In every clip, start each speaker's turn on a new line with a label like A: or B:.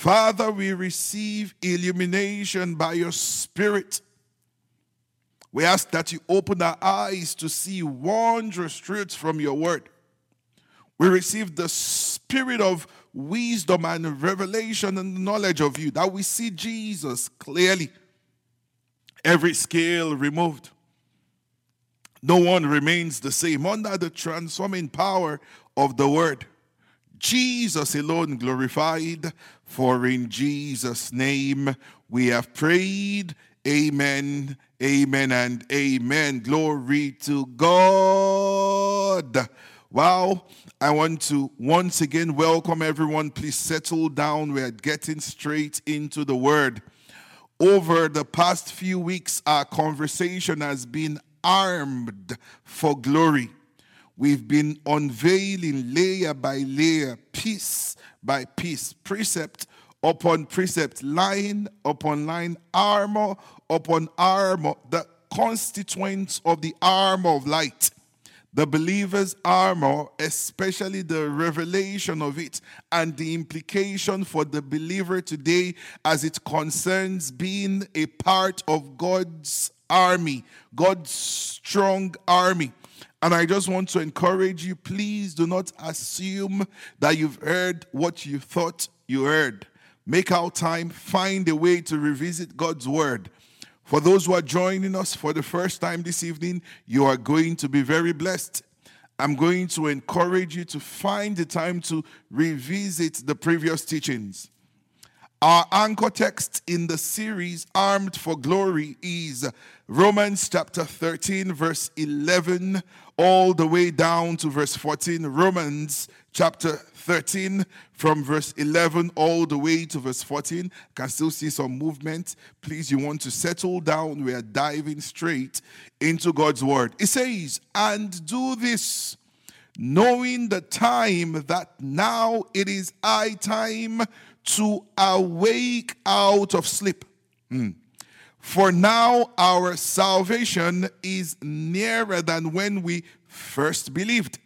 A: Father, we receive illumination by your Spirit. We ask that you open our eyes to see wondrous truths from your word. We receive the spirit of wisdom and revelation and knowledge of you, that we see Jesus clearly. Every scale removed. No one remains the same under the transforming power of the word. Jesus alone glorified, for in Jesus' name we have prayed. Amen, amen, and amen. Glory to God. Wow. I want to once again welcome everyone. Please settle down. We're getting straight into the word. Over the past few weeks, our conversation has been armed for glory. We've been unveiling layer by layer, piece by piece, precept upon precept, line upon line, armor upon armor, the constituents of the armor of light. The believer's armor, especially the revelation of it and the implication for the believer today as it concerns being a part of God's army, God's strong army. And I just want to encourage you please do not assume that you've heard what you thought you heard. Make out time, find a way to revisit God's word. For those who are joining us for the first time this evening, you are going to be very blessed. I'm going to encourage you to find the time to revisit the previous teachings. Our anchor text in the series Armed for Glory is Romans chapter 13, verse 11, all the way down to verse 14. Romans chapter 13 from verse 11 all the way to verse 14. Can still see some movement. Please, you want to settle down. We are diving straight into God's word. It says, And do this, knowing the time that now it is high time to awake out of sleep. Hmm. For now our salvation is nearer than when we first believed.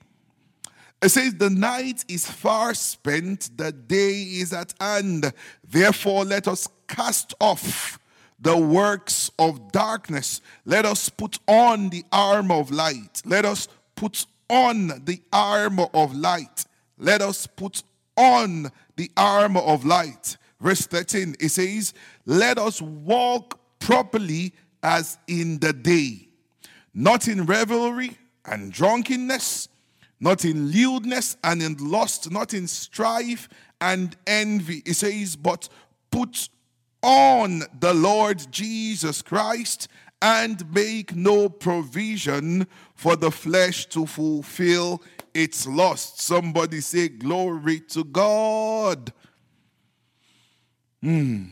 A: It says, The night is far spent, the day is at hand. Therefore, let us cast off the works of darkness. Let us put on the armor of light. Let us put on the armor of light. Let us put on the armor of light. Verse 13, it says, Let us walk properly as in the day, not in revelry and drunkenness not in lewdness and in lust, not in strife and envy. It says, but put on the Lord Jesus Christ and make no provision for the flesh to fulfill its lust. Somebody say, Glory to God. Hmm.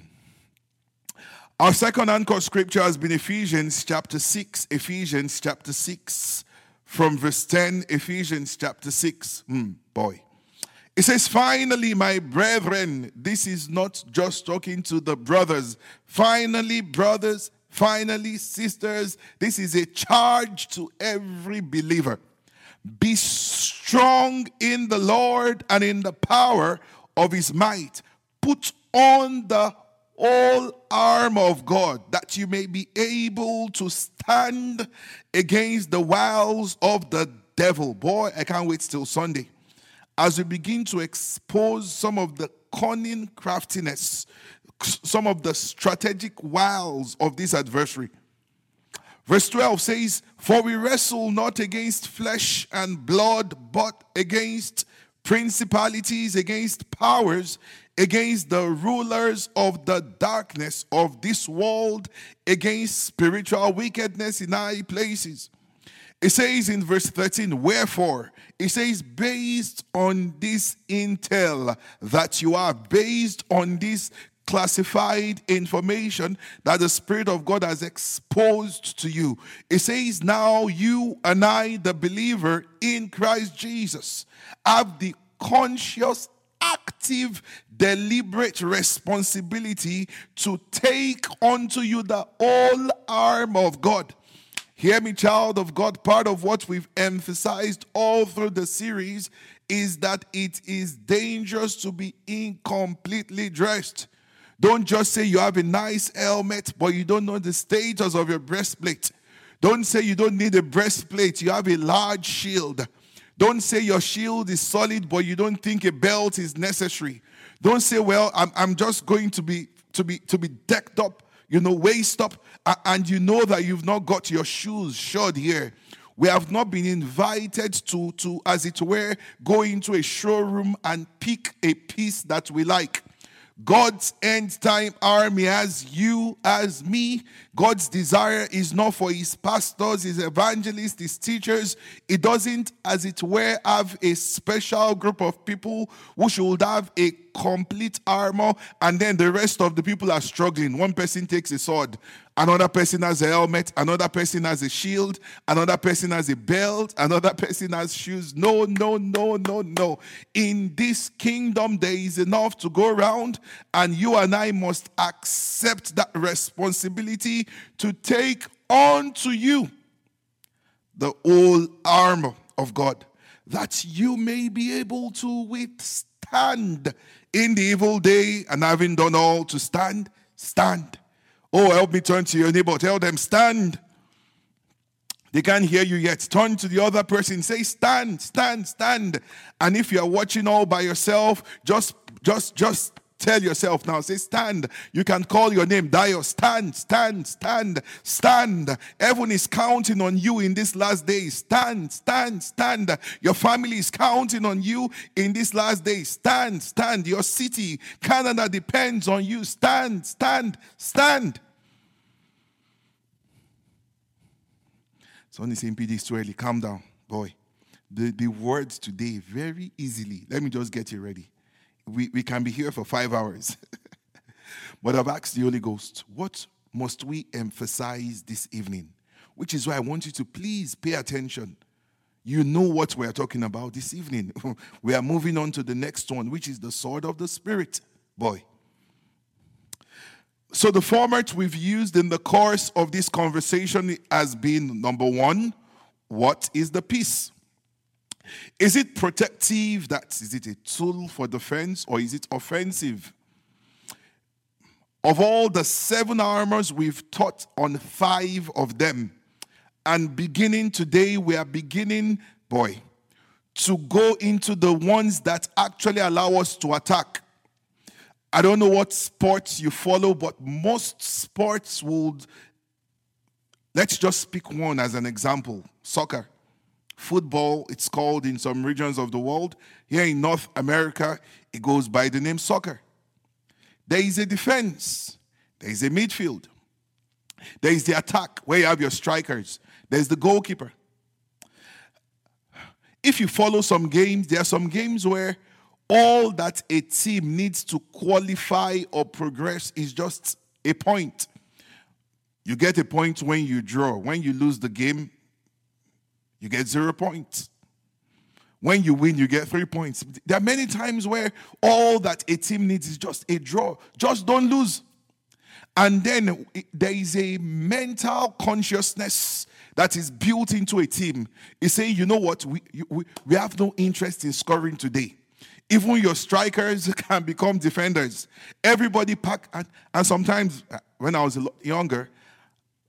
A: Our second anchor scripture has been Ephesians chapter 6. Ephesians chapter 6 from verse 10, Ephesians chapter 6. Mm, boy. It says, Finally, my brethren, this is not just talking to the brothers. Finally, brothers, finally, sisters, this is a charge to every believer. Be strong in the Lord and in the power of his might. Put on the all armor of God that you may be able to stand against the wiles of the devil. Boy, I can't wait till Sunday as we begin to expose some of the cunning craftiness, some of the strategic wiles of this adversary. Verse 12 says, For we wrestle not against flesh and blood, but against principalities, against powers, against the rulers of the darkness of this world, against spiritual wickedness in high places. It says in verse 13, Wherefore, it says, based on this intel that you are, based on this classified information that the Spirit of God has exposed to you. It says, Now you and I, the believer in Christ Jesus, have the conscious active, deliberate responsibility to take unto you the whole arm of God. Hear me, child of God. Part of what we've emphasized all through the series is that it is dangerous to be incompletely dressed. Don't just say you have a nice helmet, but you don't know the status of your breastplate. Don't say you don't need a breastplate, you have a large shield. Don't say your shield is solid, but you don't think a belt is necessary. Don't say, well, I'm, I'm just going to be to be to be decked up, you know, waist up, and you know that you've not got your shoes shod here. We have not been invited to, to, as it were, go into a showroom and pick a piece that we like. God's end time army as you, as me. God's desire is not for his pastors, his evangelists, his teachers. It doesn't, as it were, have a special group of people who should have a complete armor, and then the rest of the people are struggling. One person takes a sword, another person has a helmet, another person has a shield, another person has a belt, another person has shoes. No, no, no, no, no. In this kingdom, there is enough to go around, and you and I must accept that responsibility to take on to you the whole armor of God that you may be able to withstand in the evil day and having done all to stand, stand. Oh, help me turn to your neighbor. Tell them, stand. They can't hear you yet. Turn to the other person. Say, stand, stand, stand. And if you're watching all by yourself, just, just, just Tell yourself now, say, stand. You can call your name, Dio. Stand, stand, stand, stand. Heaven is counting on you in this last day. Stand, stand, stand. Your family is counting on you in this last day. Stand, stand. Your city, Canada, depends on you. Stand, stand, stand. PD is too early. Calm down, boy. The, the words today, very easily. Let me just get you ready we, we can be here for five hours. but I've asked the Holy Ghost, what must we emphasize this evening? Which is why I want you to please pay attention. You know what we're talking about this evening. we are moving on to the next one, which is the sword of the Spirit. Boy. So, the format we've used in the course of this conversation has been number one, what is the piece? Is it protective? That is it a tool for defense or is it offensive? Of all the seven armors, we've taught on five of them. And beginning today, we are beginning, boy, to go into the ones that actually allow us to attack. I don't know what sports you follow, but most sports would, let's just pick one as an example soccer football, it's called in some regions of the world. Here in North America, it goes by the name soccer. There is a defense, there is a midfield, there is the attack where you have your strikers, there's the goalkeeper. If you follow some games, there are some games where all that a team needs to qualify or progress is just a point. You get a point when you draw. When you lose the game, you get zero points. When you win, you get three points. There are many times where all that a team needs is just a draw. Just don't lose. And then there is a mental consciousness that is built into a team. It's saying, you know what, we, we, we have no interest in scoring today. Even your strikers can become defenders. Everybody pack, and, and sometimes uh, when I was younger,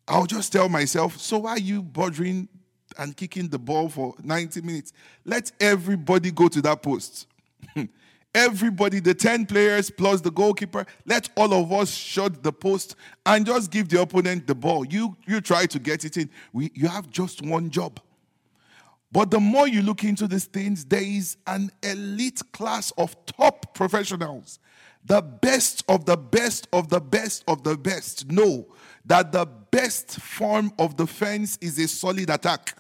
A: I'll just tell myself, so why are you bothering and kicking the ball for 90 minutes. Let everybody go to that post. everybody, the 10 players plus the goalkeeper, let all of us shut the post and just give the opponent the ball. You, you try to get it in. We, you have just one job. But the more you look into these things, there is an elite class of top professionals. The best of the best of the best of the best know that the best form of defense is a solid attack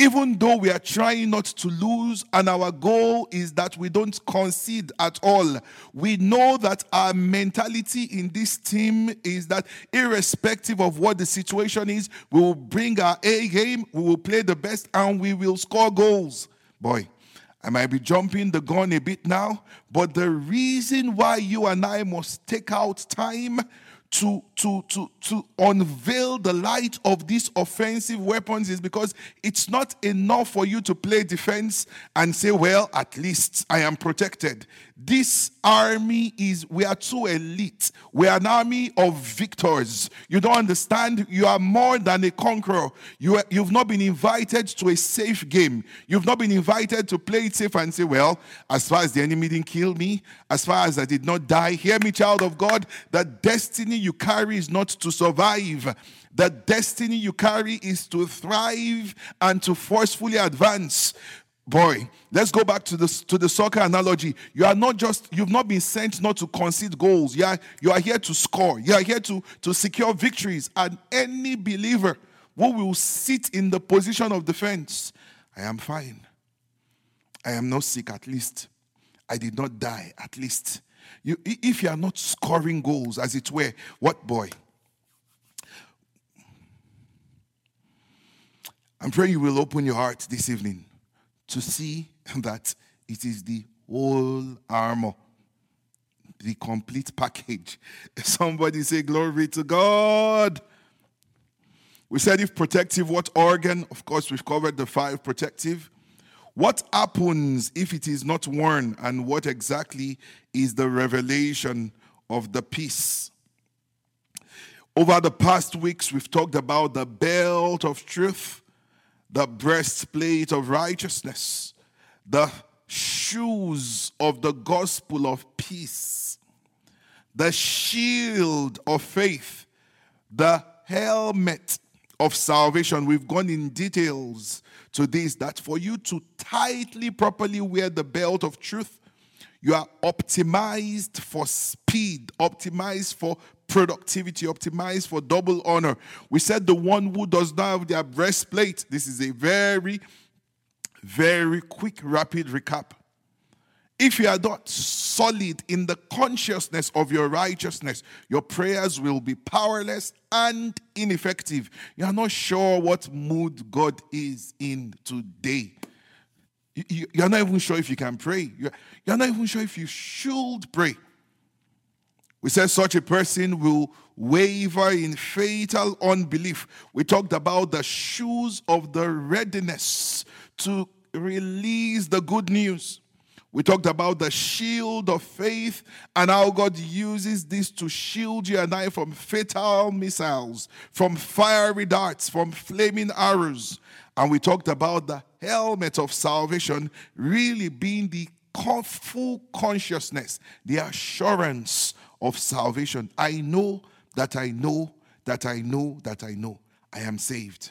A: even though we are trying not to lose, and our goal is that we don't concede at all, we know that our mentality in this team is that irrespective of what the situation is, we will bring our A game, we will play the best, and we will score goals. Boy, I might be jumping the gun a bit now, but the reason why you and I must take out time to, to, to, to unveil the light of these offensive weapons is because it's not enough for you to play defense and say, well, at least I am protected. This army is, we are too elite. We are an army of victors. You don't understand? You are more than a conqueror. You are, you've not been invited to a safe game. You've not been invited to play it safe and say, well, as far as the enemy didn't kill me, as far as I did not die, hear me, child of God, the destiny you carry is not to survive. The destiny you carry is to thrive and to forcefully advance boy let's go back to the to the soccer analogy. You are not just you've not been sent not to concede goals. You are you are here to score. You are here to to secure victories. And any believer who will sit in the position of defense i am fine. I am not sick at least. I did not die at least. You, if you are not scoring goals as it were what boy? I'm praying you will open your heart this evening to see that it is the whole armor, the complete package. Somebody say, Glory to God. We said if protective, what organ? Of course, we've covered the five protective. What happens if it is not worn, and what exactly is the revelation of the piece? Over the past weeks, we've talked about the belt of truth the breastplate of righteousness, the shoes of the gospel of peace, the shield of faith, the helmet of salvation. We've gone in details to this that for you to tightly, properly wear the belt of truth, you are optimized for speed, optimized for productivity, optimized for double honor. We said the one who does not have their breastplate. This is a very, very quick, rapid recap. If you are not solid in the consciousness of your righteousness, your prayers will be powerless and ineffective. You are not sure what mood God is in today. You, are not even sure if you can pray. You're, you're not even sure if you should pray. We said such a person will waver in fatal unbelief. We talked about the shoes of the readiness to release the good news. We talked about the shield of faith and how God uses this to shield you and I from fatal missiles, from fiery darts, from flaming arrows. And we talked about the helmet of salvation really being the full consciousness, the assurance of salvation. I know that I know that I know that I know I am saved.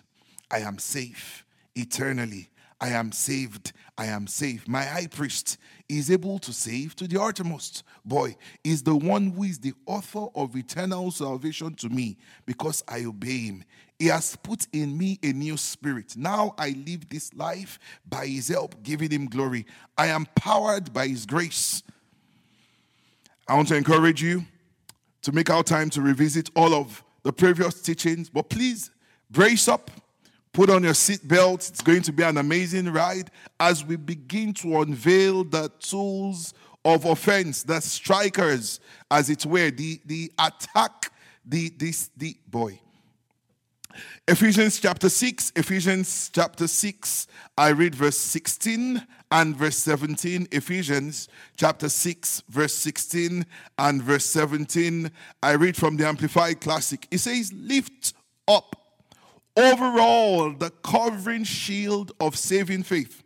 A: I am safe eternally. I am saved. I am safe. My high priest is able to save to the uttermost. Boy, is the one who is the author of eternal salvation to me because I obey him. He has put in me a new spirit. Now I live this life by his help, giving him glory. I am powered by his grace. I want to encourage you to make our time to revisit all of the previous teachings, but please brace up, put on your seatbelt. It's going to be an amazing ride as we begin to unveil the tools of offense, the strikers, as it were, the, the attack, the this the boy. Ephesians chapter 6, Ephesians chapter 6, I read verse 16 and verse 17. Ephesians chapter 6, verse 16 and verse 17. I read from the Amplified Classic. It says, Lift up overall the covering shield of saving faith,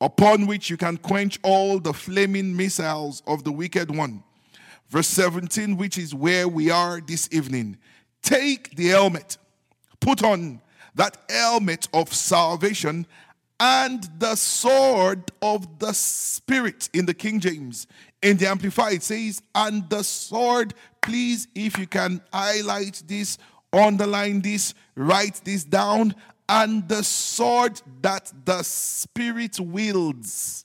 A: upon which you can quench all the flaming missiles of the wicked one. Verse 17, which is where we are this evening. Take the helmet Put on that helmet of salvation and the sword of the Spirit in the King James. In the Amplified, it says, and the sword, please, if you can highlight this, underline this, write this down, and the sword that the Spirit wields.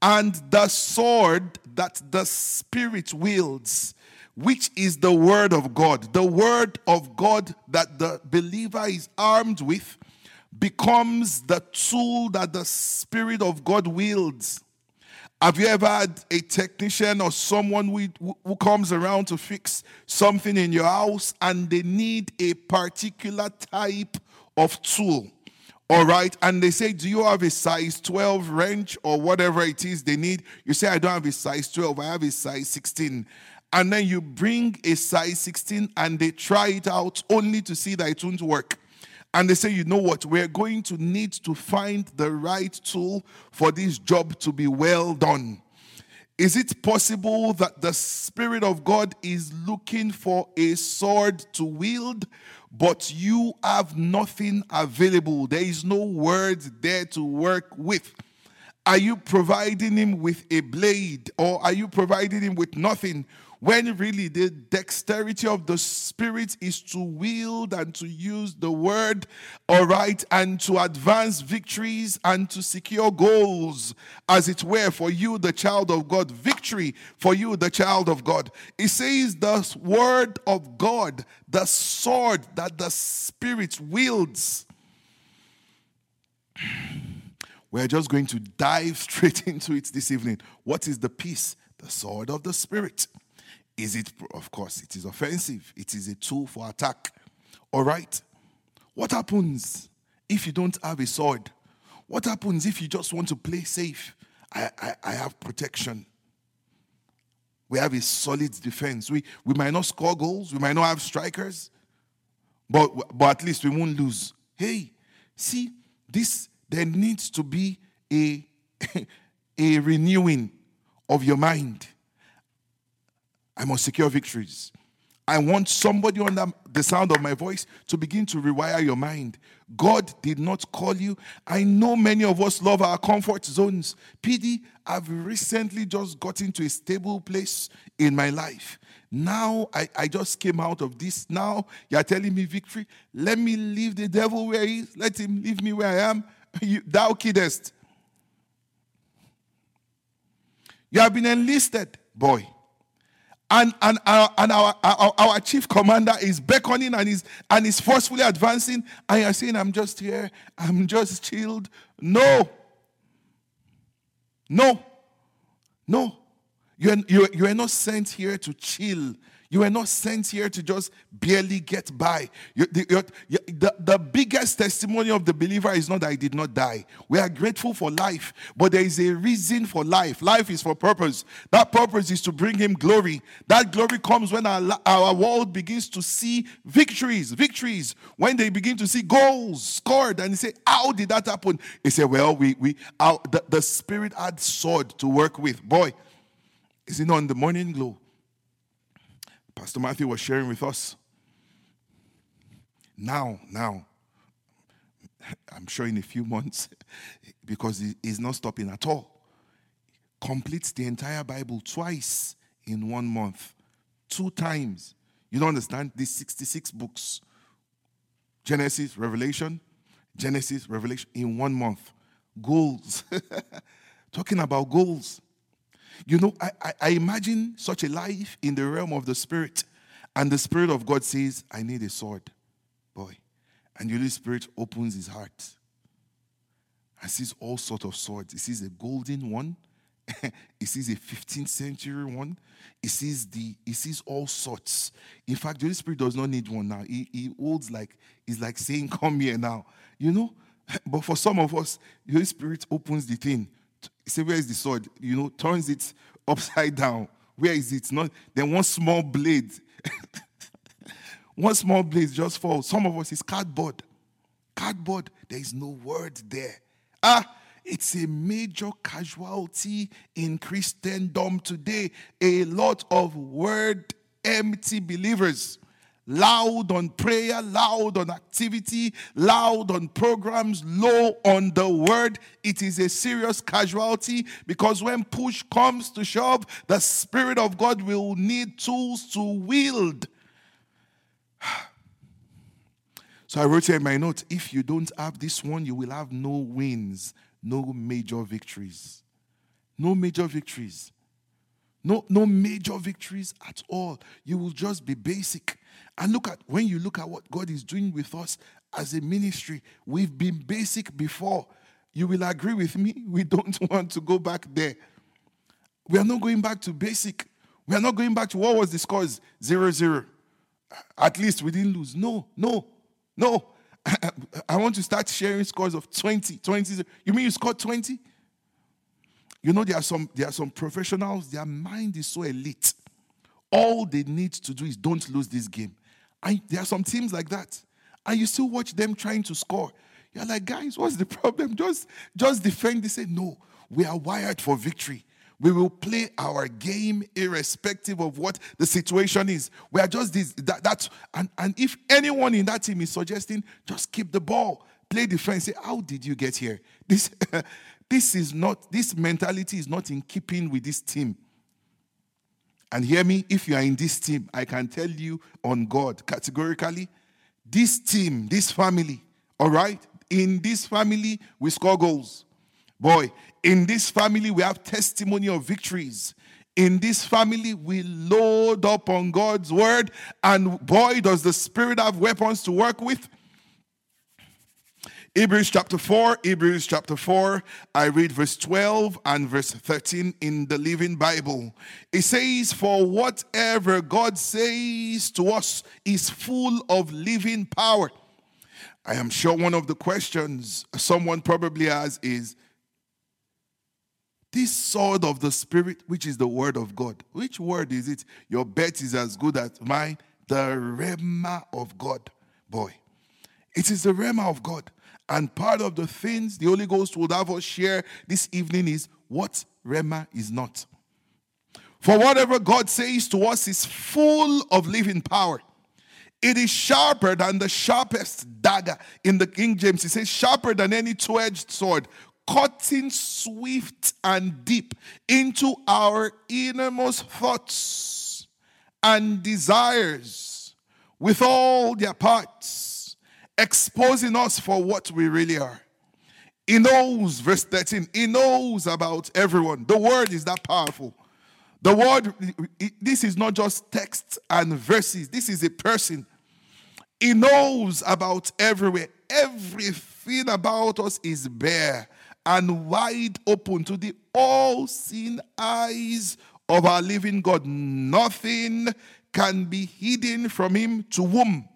A: And the sword that the Spirit wields which is the word of God. The word of God that the believer is armed with becomes the tool that the Spirit of God wields. Have you ever had a technician or someone who, who comes around to fix something in your house and they need a particular type of tool? All right. And they say, Do you have a size 12 wrench or whatever it is they need? You say, I don't have a size 12, I have a size 16. And then you bring a size 16 and they try it out only to see that it won't work. And they say, you know what? We're going to need to find the right tool for this job to be well done. Is it possible that the Spirit of God is looking for a sword to wield, but you have nothing available? There is no word there to work with. Are you providing him with a blade or are you providing him with nothing? When really the dexterity of the Spirit is to wield and to use the word, all right, and to advance victories and to secure goals, as it were, for you, the child of God, victory for you, the child of God. It says the word of God, the sword that the Spirit wields. We're just going to dive straight into it this evening. What is the piece? The sword of the Spirit. Is it, of course, it is offensive. It is a tool for attack. All right. What happens if you don't have a sword? What happens if you just want to play safe? I, I, I have protection. We have a solid defense. We, we might not score goals, we might not have strikers, but, but at least we won't lose. Hey, see, this there needs to be a, a renewing of your mind. I must secure victories. I want somebody under the sound of my voice to begin to rewire your mind. God did not call you. I know many of us love our comfort zones. PD, I've recently just got into a stable place in my life. Now I, I just came out of this. Now you're telling me victory. Let me leave the devil where he is. Let him leave me where I am. You, thou kiddest. You have been enlisted, boy and, and, our, and our, uh, our, our, chief commander is beckoning and is, and is forcefully advancing, and you're saying, I'm just here, I'm just chilled. No. No. No. You're, you're, you're not sent here to chill. You were not sent here to just barely get by. You're, you're, the, the biggest testimony of the believer is not that I did not die. We are grateful for life, but there is a reason for life. Life is for purpose. That purpose is to bring Him glory. That glory comes when our, our world begins to see victories. Victories. When they begin to see goals scored, and they say, How did that happen? They say, Well, we, we our, the, the Spirit had sword to work with. Boy, is it not in the morning glow? Pastor Matthew was sharing with us. Now, now, I'm sure in a few months, because he's not stopping at all, completes the entire Bible twice in one month, two times. You don't understand? These 66 books Genesis, Revelation, Genesis, Revelation in one month. Goals. Talking about goals. You know, I, I, I imagine such a life in the realm of the Spirit. And the Spirit of God says, I need a sword, boy. And the Holy Spirit opens his heart and sees all sorts of swords. He sees a golden one. he sees a 15th century one. He sees the he sees all sorts. In fact, the Holy Spirit does not need one now. He, he holds like he's like saying, Come here now. You know? But for some of us, the Holy Spirit opens the thing say, Where is the sword? You know, turns it upside down. Where is it? Not then one small blade. one small blade just falls. Some of us is cardboard. Cardboard. There is no word there. Ah, it's a major casualty in Christendom today. A lot of word empty believers loud on prayer, loud on activity, loud on programs, low on the word. It is a serious casualty because when push comes to shove, the Spirit of God will need tools to wield. So I wrote here in my note if you don't have this one, you will have no wins, no major victories. No major victories. No, no major victories at all. You will just be basic. And look at when you look at what God is doing with us as a ministry, we've been basic before. You will agree with me, we don't want to go back there. We are not going back to basic. We are not going back to what was the scores? Zero, zero. At least we didn't lose. No, no, no. I want to start sharing scores of 20, 20. You mean you scored 20? You know, there are some there are some professionals, their mind is so elite. All they need to do is don't lose this game. And there are some teams like that. And you still watch them trying to score. You're like, guys, what's the problem? Just, just defend. They say, no, we are wired for victory. We will play our game irrespective of what the situation is. We are just this, that, that and, and if anyone in that team is suggesting, just keep the ball, play defense, say, how did you get here? This, this is not, this mentality is not in keeping with this team. And hear me, if you are in this team, I can tell you on God categorically, this team, this family, all right, in this family, we score goals. Boy, in this family, we have testimony of victories. In this family, we load up on God's word, and boy, does the Spirit have weapons to work with. Hebrews chapter 4, Hebrews chapter 4, I read verse 12 and verse 13 in the Living Bible. It says, For whatever God says to us is full of living power. I am sure one of the questions someone probably has is, this sword of the Spirit, which is the word of God. Which word is it? Your bet is as good as mine. The Rhema of God. Boy, it is the Rhema of God. And part of the things the Holy Ghost would have us share this evening is what Rhema is not. For whatever God says to us is full of living power. It is sharper than the sharpest dagger. In the King James, it says, sharper than any two edged sword, cutting swift and deep into our innermost thoughts and desires with all their parts, exposing us for what we really are. He knows, verse 13, he knows about everyone. The word is that powerful. The word, this is not just text and verses, this is a person. He knows about everywhere. Everything about us is bare and wide open to the all seeing eyes of our living God. Nothing can be hidden from Him to whom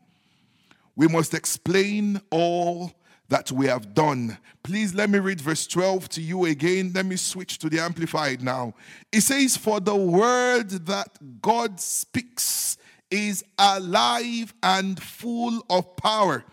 A: we must explain all that we have done. Please let me read verse 12 to you again. Let me switch to the Amplified now. It says, For the word that God speaks is alive and full of power,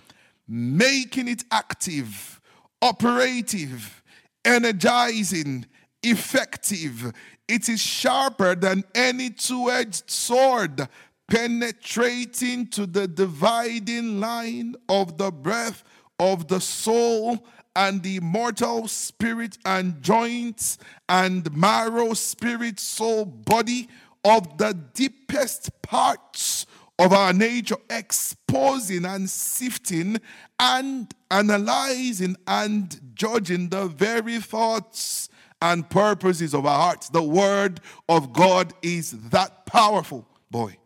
A: making it active, operative, energizing, effective. It is sharper than any two edged sword, penetrating to the dividing line of the breath of the soul and the mortal spirit and joints and marrow, spirit, soul, body of the deepest parts of our nature, exposing and sifting and analyzing and judging the very thoughts and purposes of our hearts. The word of God is that powerful, boy.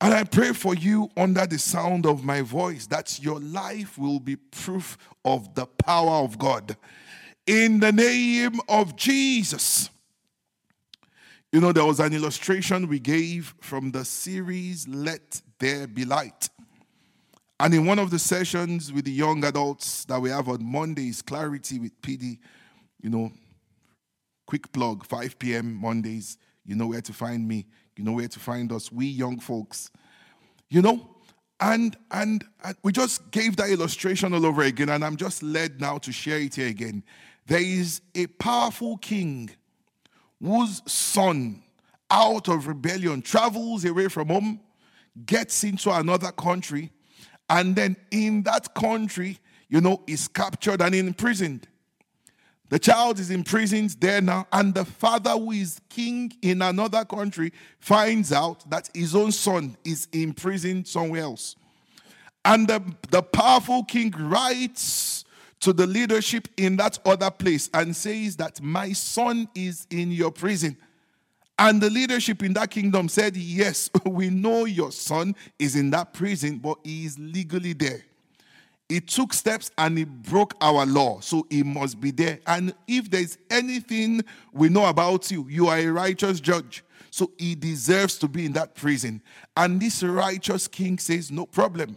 A: And I pray for you under the sound of my voice that your life will be proof of the power of God. In the name of Jesus. You know, there was an illustration we gave from the series Let There Be Light. And in one of the sessions with the young adults that we have on Mondays, Clarity with PD, you know, quick plug, 5 p.m. Mondays, you know where to find me, you know where to find us, we young folks. You know, and, and and we just gave that illustration all over again, and I'm just led now to share it here again. There is a powerful king whose son, out of rebellion, travels away from home, gets into another country, and then in that country, you know, is captured and imprisoned. The child is imprisoned there now, and the father, who is king in another country, finds out that his own son is imprisoned somewhere else. And the, the powerful king writes to the leadership in that other place and says that my son is in your prison. And the leadership in that kingdom said, Yes, we know your son is in that prison, but he is legally there. He took steps and he broke our law. So he must be there. And if there's anything we know about you, you are a righteous judge. So he deserves to be in that prison. And this righteous king says, No problem.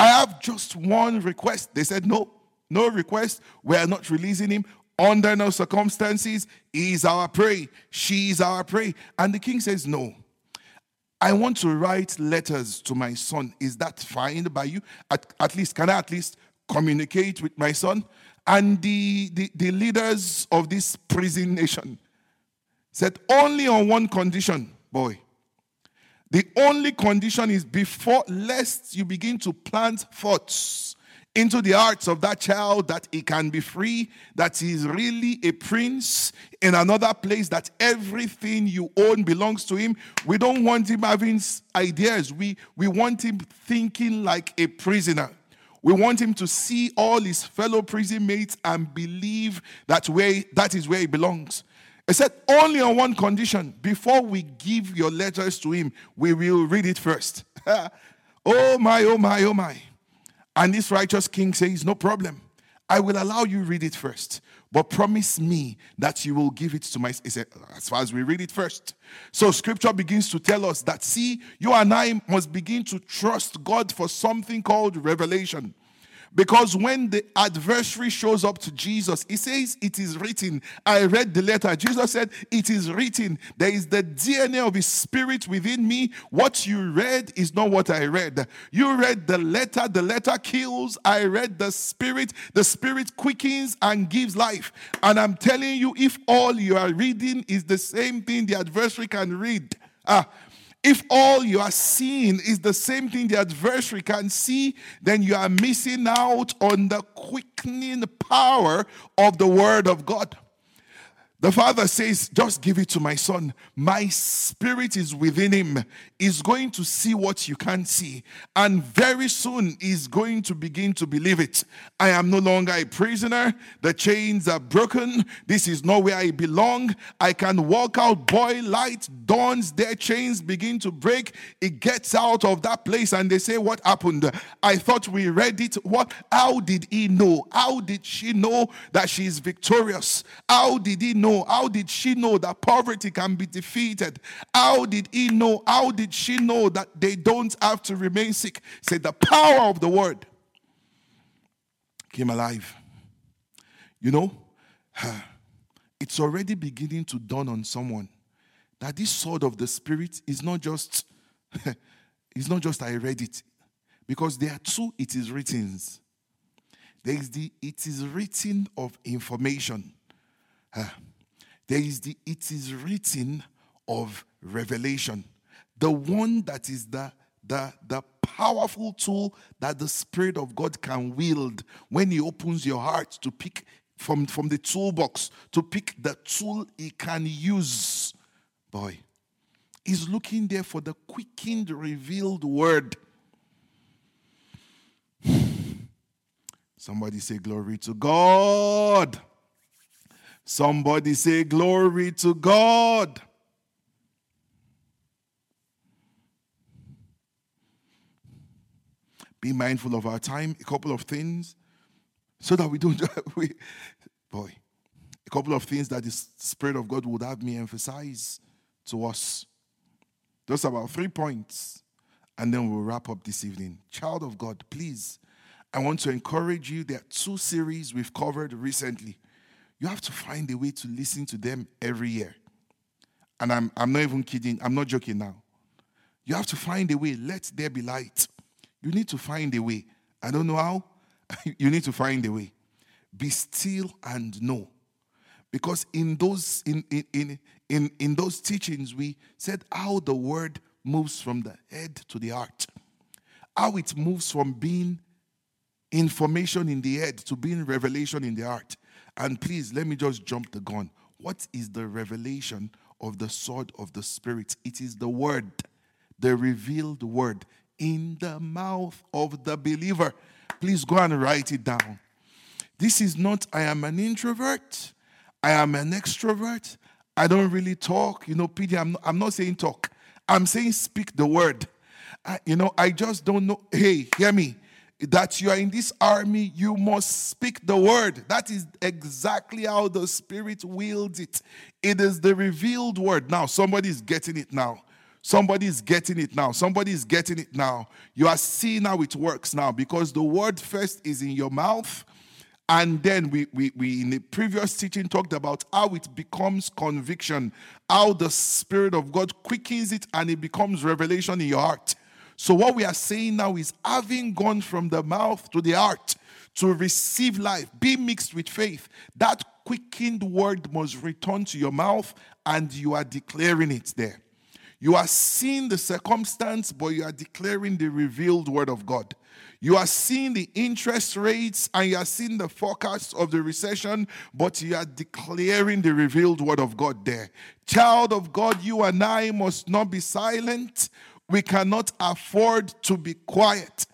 A: I have just one request. They said, No, no request. We are not releasing him under no circumstances. He is our prey. She is our prey. And the king says, No. I want to write letters to my son. Is that fine by you? At, at least, can I at least communicate with my son? And the, the, the leaders of this prison nation said, Only on one condition, boy. The only condition is before, lest you begin to plant thoughts into the hearts of that child that he can be free, that he is really a prince in another place, that everything you own belongs to him. We don't want him having ideas. We, we want him thinking like a prisoner. We want him to see all his fellow prison mates and believe that where that is where he belongs. I said, only on one condition. Before we give your letters to him, we will read it first. oh my, oh my, oh my. And this righteous king says, No problem. I will allow you read it first, but promise me that you will give it to my. He said, as far as we read it first. So scripture begins to tell us that, see, you and I must begin to trust God for something called revelation. Because when the adversary shows up to Jesus, he says, It is written. I read the letter. Jesus said, It is written. There is the DNA of his spirit within me. What you read is not what I read. You read the letter, the letter kills. I read the spirit. The spirit quickens and gives life. And I'm telling you, if all you are reading is the same thing the adversary can read, ah, if all you are seeing is the same thing the adversary can see, then you are missing out on the quickening power of the Word of God. The father says, Just give it to my son. My spirit is within him. He's going to see what you can't see. And very soon he's going to begin to believe it. I am no longer a prisoner. The chains are broken. This is not where I belong. I can walk out. Boy, light dawns. Their chains begin to break. It gets out of that place and they say, What happened? I thought we read it. What? How did he know? How did she know that she is victorious? How did he know? Know? How did she know that poverty can be defeated? How did he know? How did she know that they don't have to remain sick? Say the power of the word came alive. You know, it's already beginning to dawn on someone that this sword of the spirit is not just it's not just I read it because there are two it is written. There is the it is written of information. There is the it is written of revelation. The one that is the, the, the powerful tool that the Spirit of God can wield when He opens your heart to pick from, from the toolbox, to pick the tool He can use. Boy, He's looking there for the quickened, revealed word. Somebody say, Glory to God. Somebody say, Glory to God. Be mindful of our time. A couple of things so that we don't, we, boy, a couple of things that the Spirit of God would have me emphasize to us. Just about three points, and then we'll wrap up this evening. Child of God, please, I want to encourage you. There are two series we've covered recently you have to find a way to listen to them every year. And I'm, I'm not even kidding, I'm not joking now. You have to find a way. Let there be light. You need to find a way. I don't know how. you need to find a way. Be still and know. Because in those in, in, in, in, in those teachings, we said how the word moves from the head to the heart. How it moves from being information in the head to being revelation in the heart. And please, let me just jump the gun. What is the revelation of the sword of the Spirit? It is the word, the revealed word in the mouth of the believer. Please go and write it down. This is not, I am an introvert, I am an extrovert, I don't really talk. You know, PD, I'm not, I'm not saying talk, I'm saying speak the word. I, you know, I just don't know. Hey, hear me. That you are in this army, you must speak the word. That is exactly how the Spirit wields it. It is the revealed word. Now, somebody is getting it now. Somebody is getting it now. Somebody is getting it now. You are seeing how it works now because the word first is in your mouth. And then we, we, we, in the previous teaching, talked about how it becomes conviction, how the Spirit of God quickens it and it becomes revelation in your heart. So, what we are saying now is having gone from the mouth to the heart to receive life, be mixed with faith, that quickened word must return to your mouth and you are declaring it there. You are seeing the circumstance, but you are declaring the revealed word of God. You are seeing the interest rates and you are seeing the forecast of the recession, but you are declaring the revealed word of God there. Child of God, you and I must not be silent. We cannot afford to be quiet.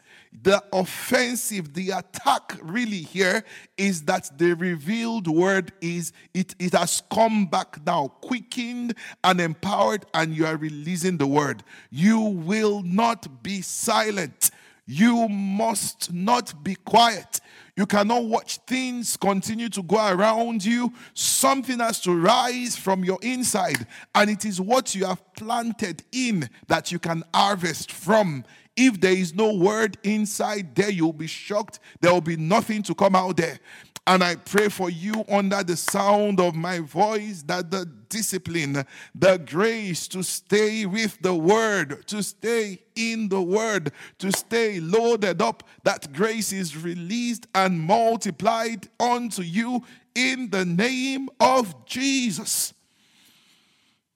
A: The offensive, the attack really here is that the revealed word is it, it has come back now, quickened and empowered, and you are releasing the word. You will not be silent. You must not be quiet. You cannot watch things continue to go around you. Something has to rise from your inside, and it is what you have planted in that you can harvest from. If there is no word inside there, you'll be shocked. There will be nothing to come out there. And I pray for you under the sound of my voice that the discipline, the grace to stay with the word, to stay in the word, to stay loaded up, that grace is released and multiplied unto you in the name of Jesus.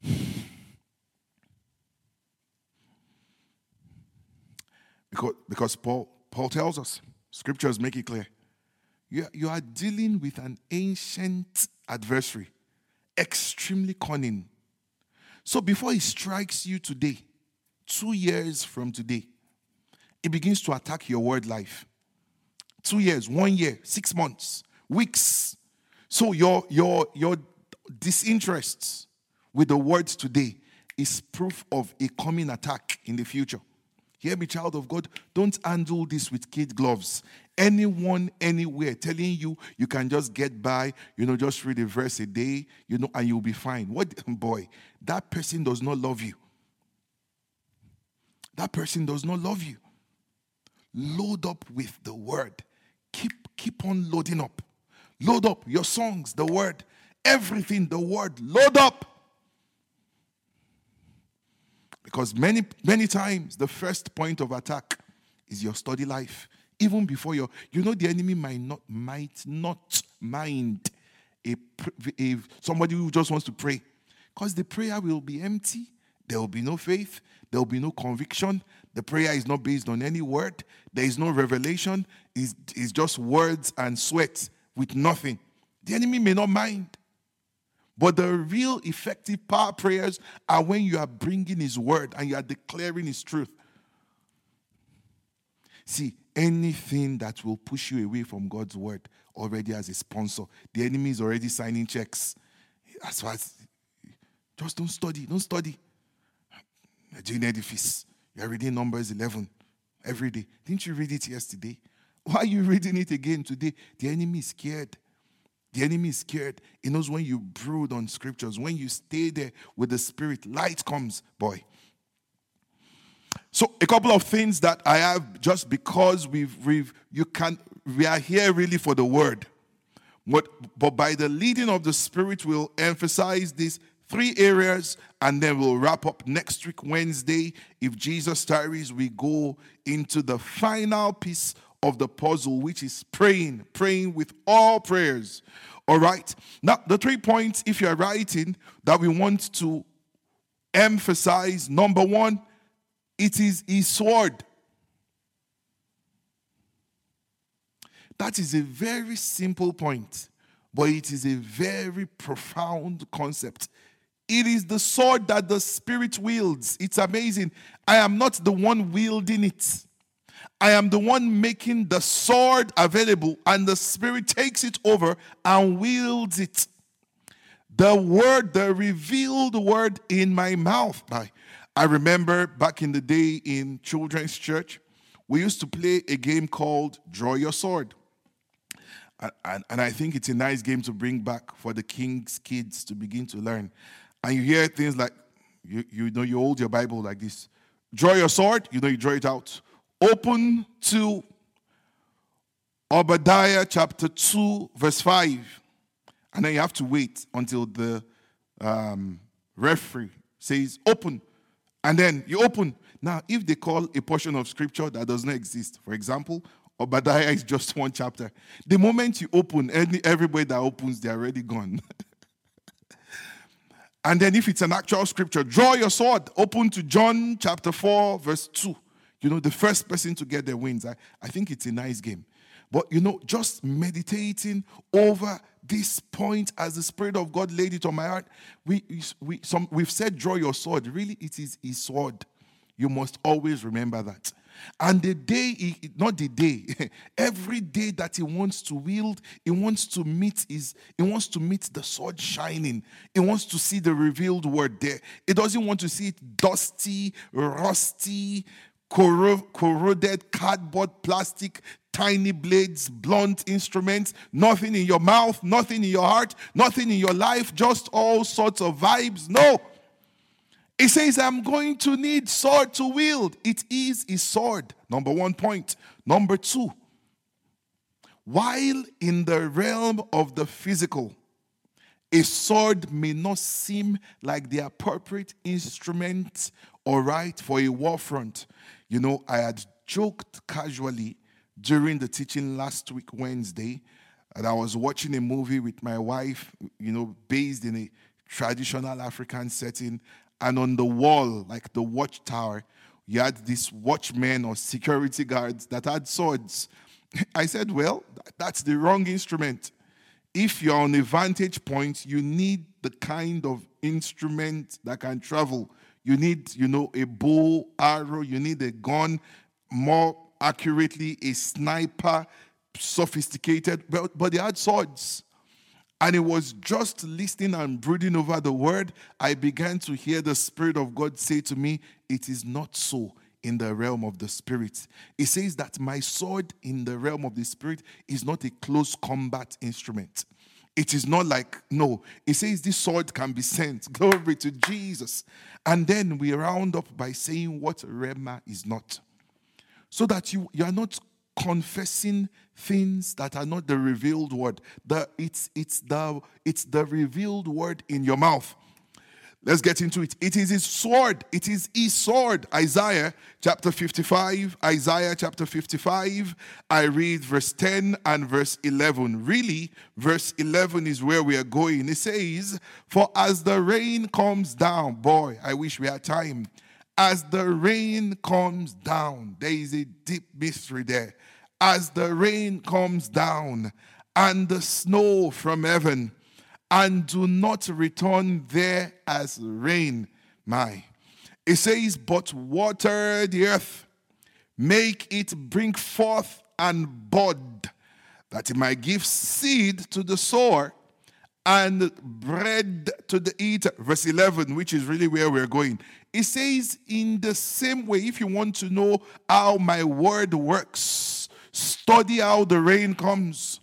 A: Because, because Paul, Paul tells us, scriptures make it clear you are, you are dealing with an ancient adversary, extremely cunning. So before he strikes you today, two years from today, he begins to attack your word life. Two years, one year, six months, weeks. So your your your disinterest with the words today is proof of a coming attack in the future. Hear me, child of God. Don't handle this with kid gloves. Anyone, anywhere, telling you you can just get by, you know, just read a verse a day, you know, and you'll be fine. What, boy, that person does not love you. That person does not love you. Load up with the word. Keep, keep on loading up. Load up your songs, the word, everything, the word. Load up. Because many, many times the first point of attack is your study life. Even before your, you know, the enemy might not, might not mind a, somebody who just wants to pray. Because the prayer will be empty. There will be no faith. There will be no conviction. The prayer is not based on any word. There is no revelation. It's, it's just words and sweat with nothing. The enemy may not mind. But the real effective power prayers are when you are bringing His word and you are declaring His truth. See, anything that will push you away from God's word already as a sponsor. The enemy is already signing checks. As far as just don't study, don't study. Nigerian edifice. You're reading Numbers 11 every day. Didn't you read it yesterday? Why are you reading it again today? The enemy is scared. The enemy is scared. He knows when you brood on scriptures, when you stay there with the spirit, light comes, boy. So a couple of things that I have just because we've, we've you can we are here really for the word. But, but by the leading of the spirit, we'll emphasize these three areas and then we'll wrap up next week, Wednesday. If Jesus tarries, we go into the final piece of the puzzle, which is praying, praying with all prayers. All right. Now, the three points, if you're writing, that we want to emphasize number one, it is his sword. That is a very simple point, but it is a very profound concept. It is the sword that the Spirit wields. It's amazing. I am not the one wielding it. I am the one making the sword available, and the Spirit takes it over and wields it. The word, the revealed word in my mouth. I, I remember back in the day in children's church we used to play a game called Draw Your Sword. And, and, and, I think it's a nice game to bring back for the king's kids to begin to learn. And you hear things like, you, you know, you hold your Bible like this. Draw your sword, you know, you draw it out. Open to Obadiah chapter 2, verse 5. And then you have to wait until the um, referee says, open. And then you open. Now, if they call a portion of scripture that does not exist, for example, Obadiah is just one chapter, the moment you open, any, everybody that opens, they're already gone. and then if it's an actual scripture, draw your sword, open to John chapter 4, verse 2. You know, the first person to get the wins. I, I think it's a nice game. But you know, just meditating over this point as the Spirit of God laid it on my heart. We, we, some, we've said, draw your sword. Really, it is his sword. You must always remember that. And the day, he, not the day, every day that he wants to wield, he wants to meet his, he wants to meet the sword shining. He wants to see the revealed word there. He doesn't want to see it dusty, rusty, corroded cardboard, plastic, tiny blades, blunt instruments, nothing in your mouth, nothing in your heart, nothing in your life, just all sorts of vibes. No. He says, I'm going to need sword to wield. It is his sword. Number one point. Number two, while in the realm of the physical, a sword may not seem like the appropriate instrument or right for a war front. You know, I had joked casually during the teaching last week, Wednesday, and I was watching a movie with my wife, you know, based in a traditional African setting. And on the wall, like the watchtower, you had these watchmen or security guards that had swords. I said, Well, that's the wrong instrument. If you're on a vantage point, you need the kind of instrument that can travel. You need, you know, a bow, arrow, you need a gun, more accurately a sniper, sophisticated, but, but they had swords. And it was just listening and brooding over the word, I began to hear the Spirit of God say to me, It is not so in the realm of the Spirit. It says that my sword in the realm of the Spirit is not a close combat instrument. It is not like, no, it says this sword can be sent. Glory to Jesus. And then we round up by saying what Rhema is not so that you, you are not confessing things that are not the revealed word. The, it's, it's, the, it's the revealed word in your mouth. Let's get into it. It is his sword. It is his sword. Isaiah chapter 55. Isaiah chapter 55. I read verse 10 and verse 11. Really, verse 11 is where we are going. It says, For as the rain comes down, boy, I wish we had time as the rain comes down, there is a deep mystery there. As the rain comes down and the snow from heaven, and do not return there as rain. My. It says, but water the earth, make it bring forth and bud, that it might give seed to the sower and bread to the eater. Verse 11, which is really where we're going. It says, in the same way, if you want to know how my word works, study how the rain comes.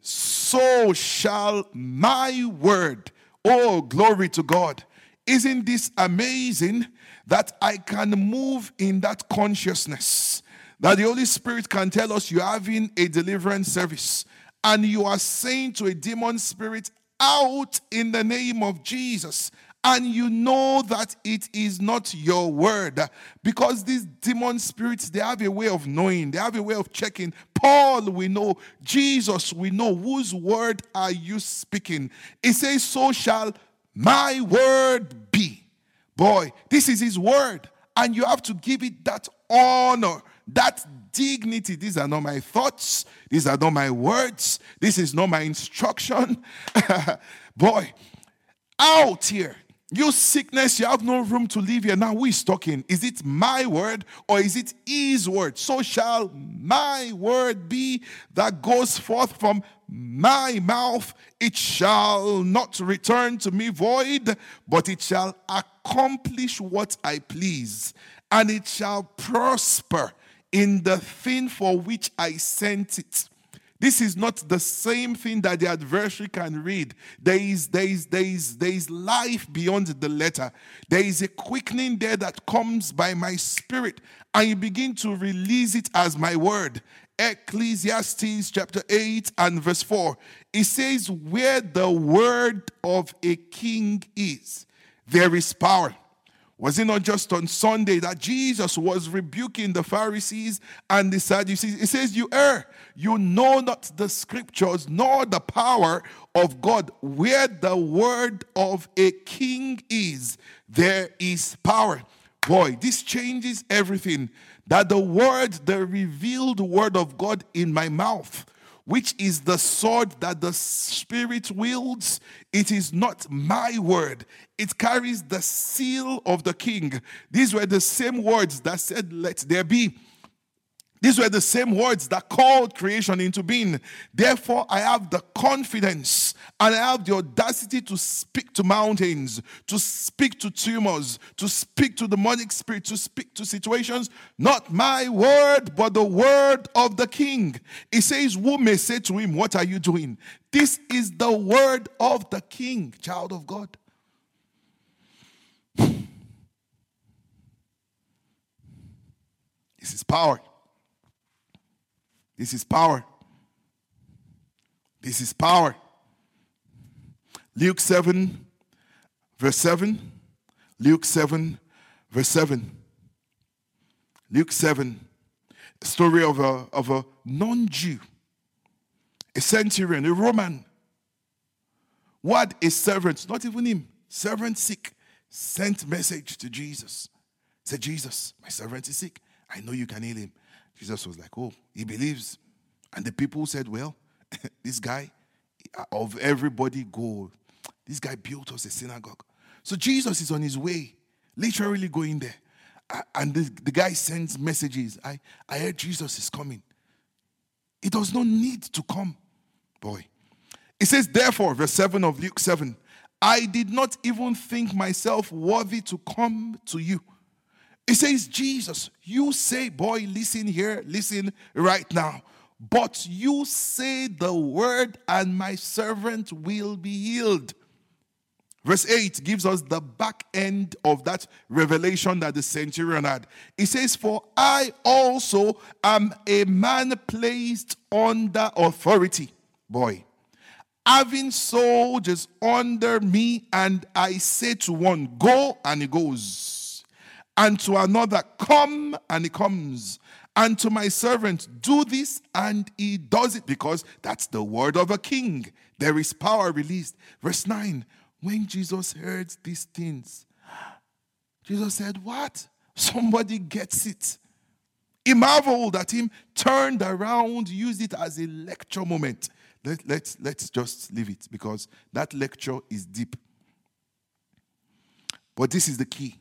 A: So shall my word. Oh, glory to God. Isn't this amazing that I can move in that consciousness? That the Holy Spirit can tell us you're having a deliverance service and you are saying to a demon spirit, out in the name of Jesus. And you know that it is not your word. Because these demon spirits they have a way of knowing. They have a way of checking. Paul we know. Jesus we know. Whose word are you speaking? It says so shall my word be. Boy this is his word. And you have to give it that honor that dignity. These are not my thoughts. These are not my words. This is not my instruction. Boy, out here. You sickness, you have no room to live here. Now, who is talking? Is it my word or is it his word? So shall my word be that goes forth from my mouth. It shall not return to me void, but it shall accomplish what I please, and it shall prosper in the thing for which I sent it. This is not the same thing that the adversary can read. There is, there is, there is, there is life beyond the letter. There is a quickening there that comes by my spirit, and you begin to release it as my word. Ecclesiastes chapter 8 and verse 4. It says, Where the word of a king is, there is power. Was it not just on Sunday that Jesus was rebuking the Pharisees and the Sadducees? He says, You err. You know not the scriptures nor the power of God. Where the word of a king is, there is power. Boy, this changes everything. That the word, the revealed word of God in my mouth, which is the sword that the Spirit wields. It is not my word, it carries the seal of the king. These were the same words that said, Let there be. These were the same words that called creation into being. Therefore, I have the confidence and I have the audacity to speak to mountains, to speak to tumors, to speak to demonic spirit, to speak to situations. Not my word, but the word of the king. He says, Who may say to him, What are you doing? This is the word of the king, child of God. This is power. This is power. This is power. Luke 7, verse 7. Luke 7, verse 7. Luke 7, story of a, of a non Jew, a centurion, a Roman, what a servant, not even him, servant sick, sent message to Jesus. Said, Jesus, my servant is sick. I know you can heal him. Jesus was like, Oh, he believes. And the people said, Well, this guy, of everybody go, this guy built us a synagogue. So Jesus is on his way, literally going there. And the, the guy sends messages. I, I heard Jesus is coming. He does not need to come, boy. It says, therefore, verse 7 of Luke 7, I did not even think myself worthy to come to you it says, Jesus, you say, boy, listen here, listen right now. But you say the word, and my servant will be healed. Verse 8 gives us the back end of that revelation that the centurion had. It says, For I also am a man placed under authority. Boy, having soldiers under me, and I say to one, Go, and he goes and to another, Come, and he comes. And to my servant, Do this, and he does it, because that's the word of a king. There is power released. Verse 9 When Jesus heard these things, Jesus said, What? Somebody gets it. He marveled at him, turned around, used it as a lecture moment. Let, let's, let's just leave it because that lecture is deep. But this is the key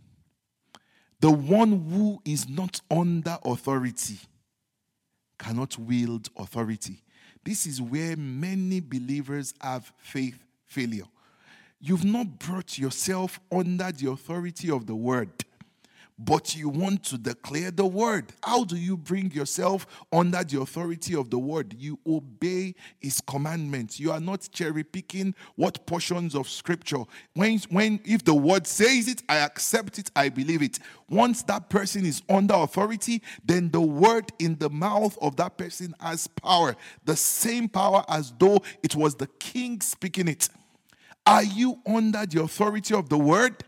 A: the one who is not under authority cannot wield authority. This is where many believers have faith failure. You've not brought yourself under the authority of the word but you want to declare the word. How do you bring yourself under the authority of the word? You obey his commandments. You are not cherry picking what portions of scripture. When, when if the word says it, I accept it, I believe it. Once that person is under authority, then the word in the mouth of that person has power. The same power as though it was the king speaking it. Are you under the authority of the word?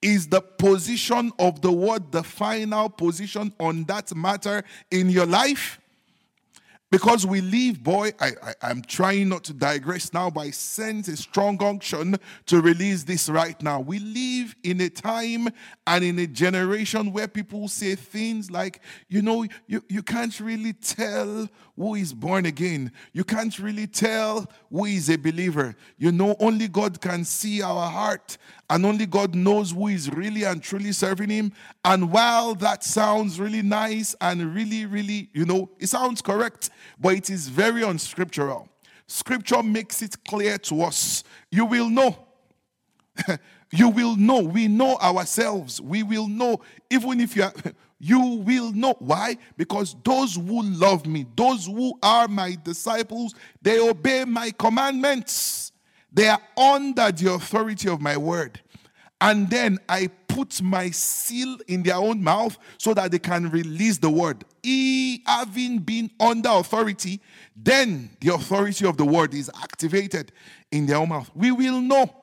A: Is the position of the word the final position on that matter in your life? Because we live, boy, I, I, am trying not to digress now, but I sense a strong unction to release this right now. We live in a time and in a generation where people say things like, you know, you, you can't really tell who is born again. You can't really tell who is a believer. You know, only God can see our heart and only God knows who is really and truly serving Him. And while that sounds really nice and really, really, you know, it sounds correct, but it is very unscriptural. Scripture makes it clear to us. You will know. You will know. We know ourselves. We will know. Even if you are, you will know. Why? Because those who love me, those who are my disciples, they obey my commandments. They are under the authority of my word. And then I put my seal in their own mouth so that they can release the word. He, having been under authority, then the authority of the word is activated in their own mouth. We will know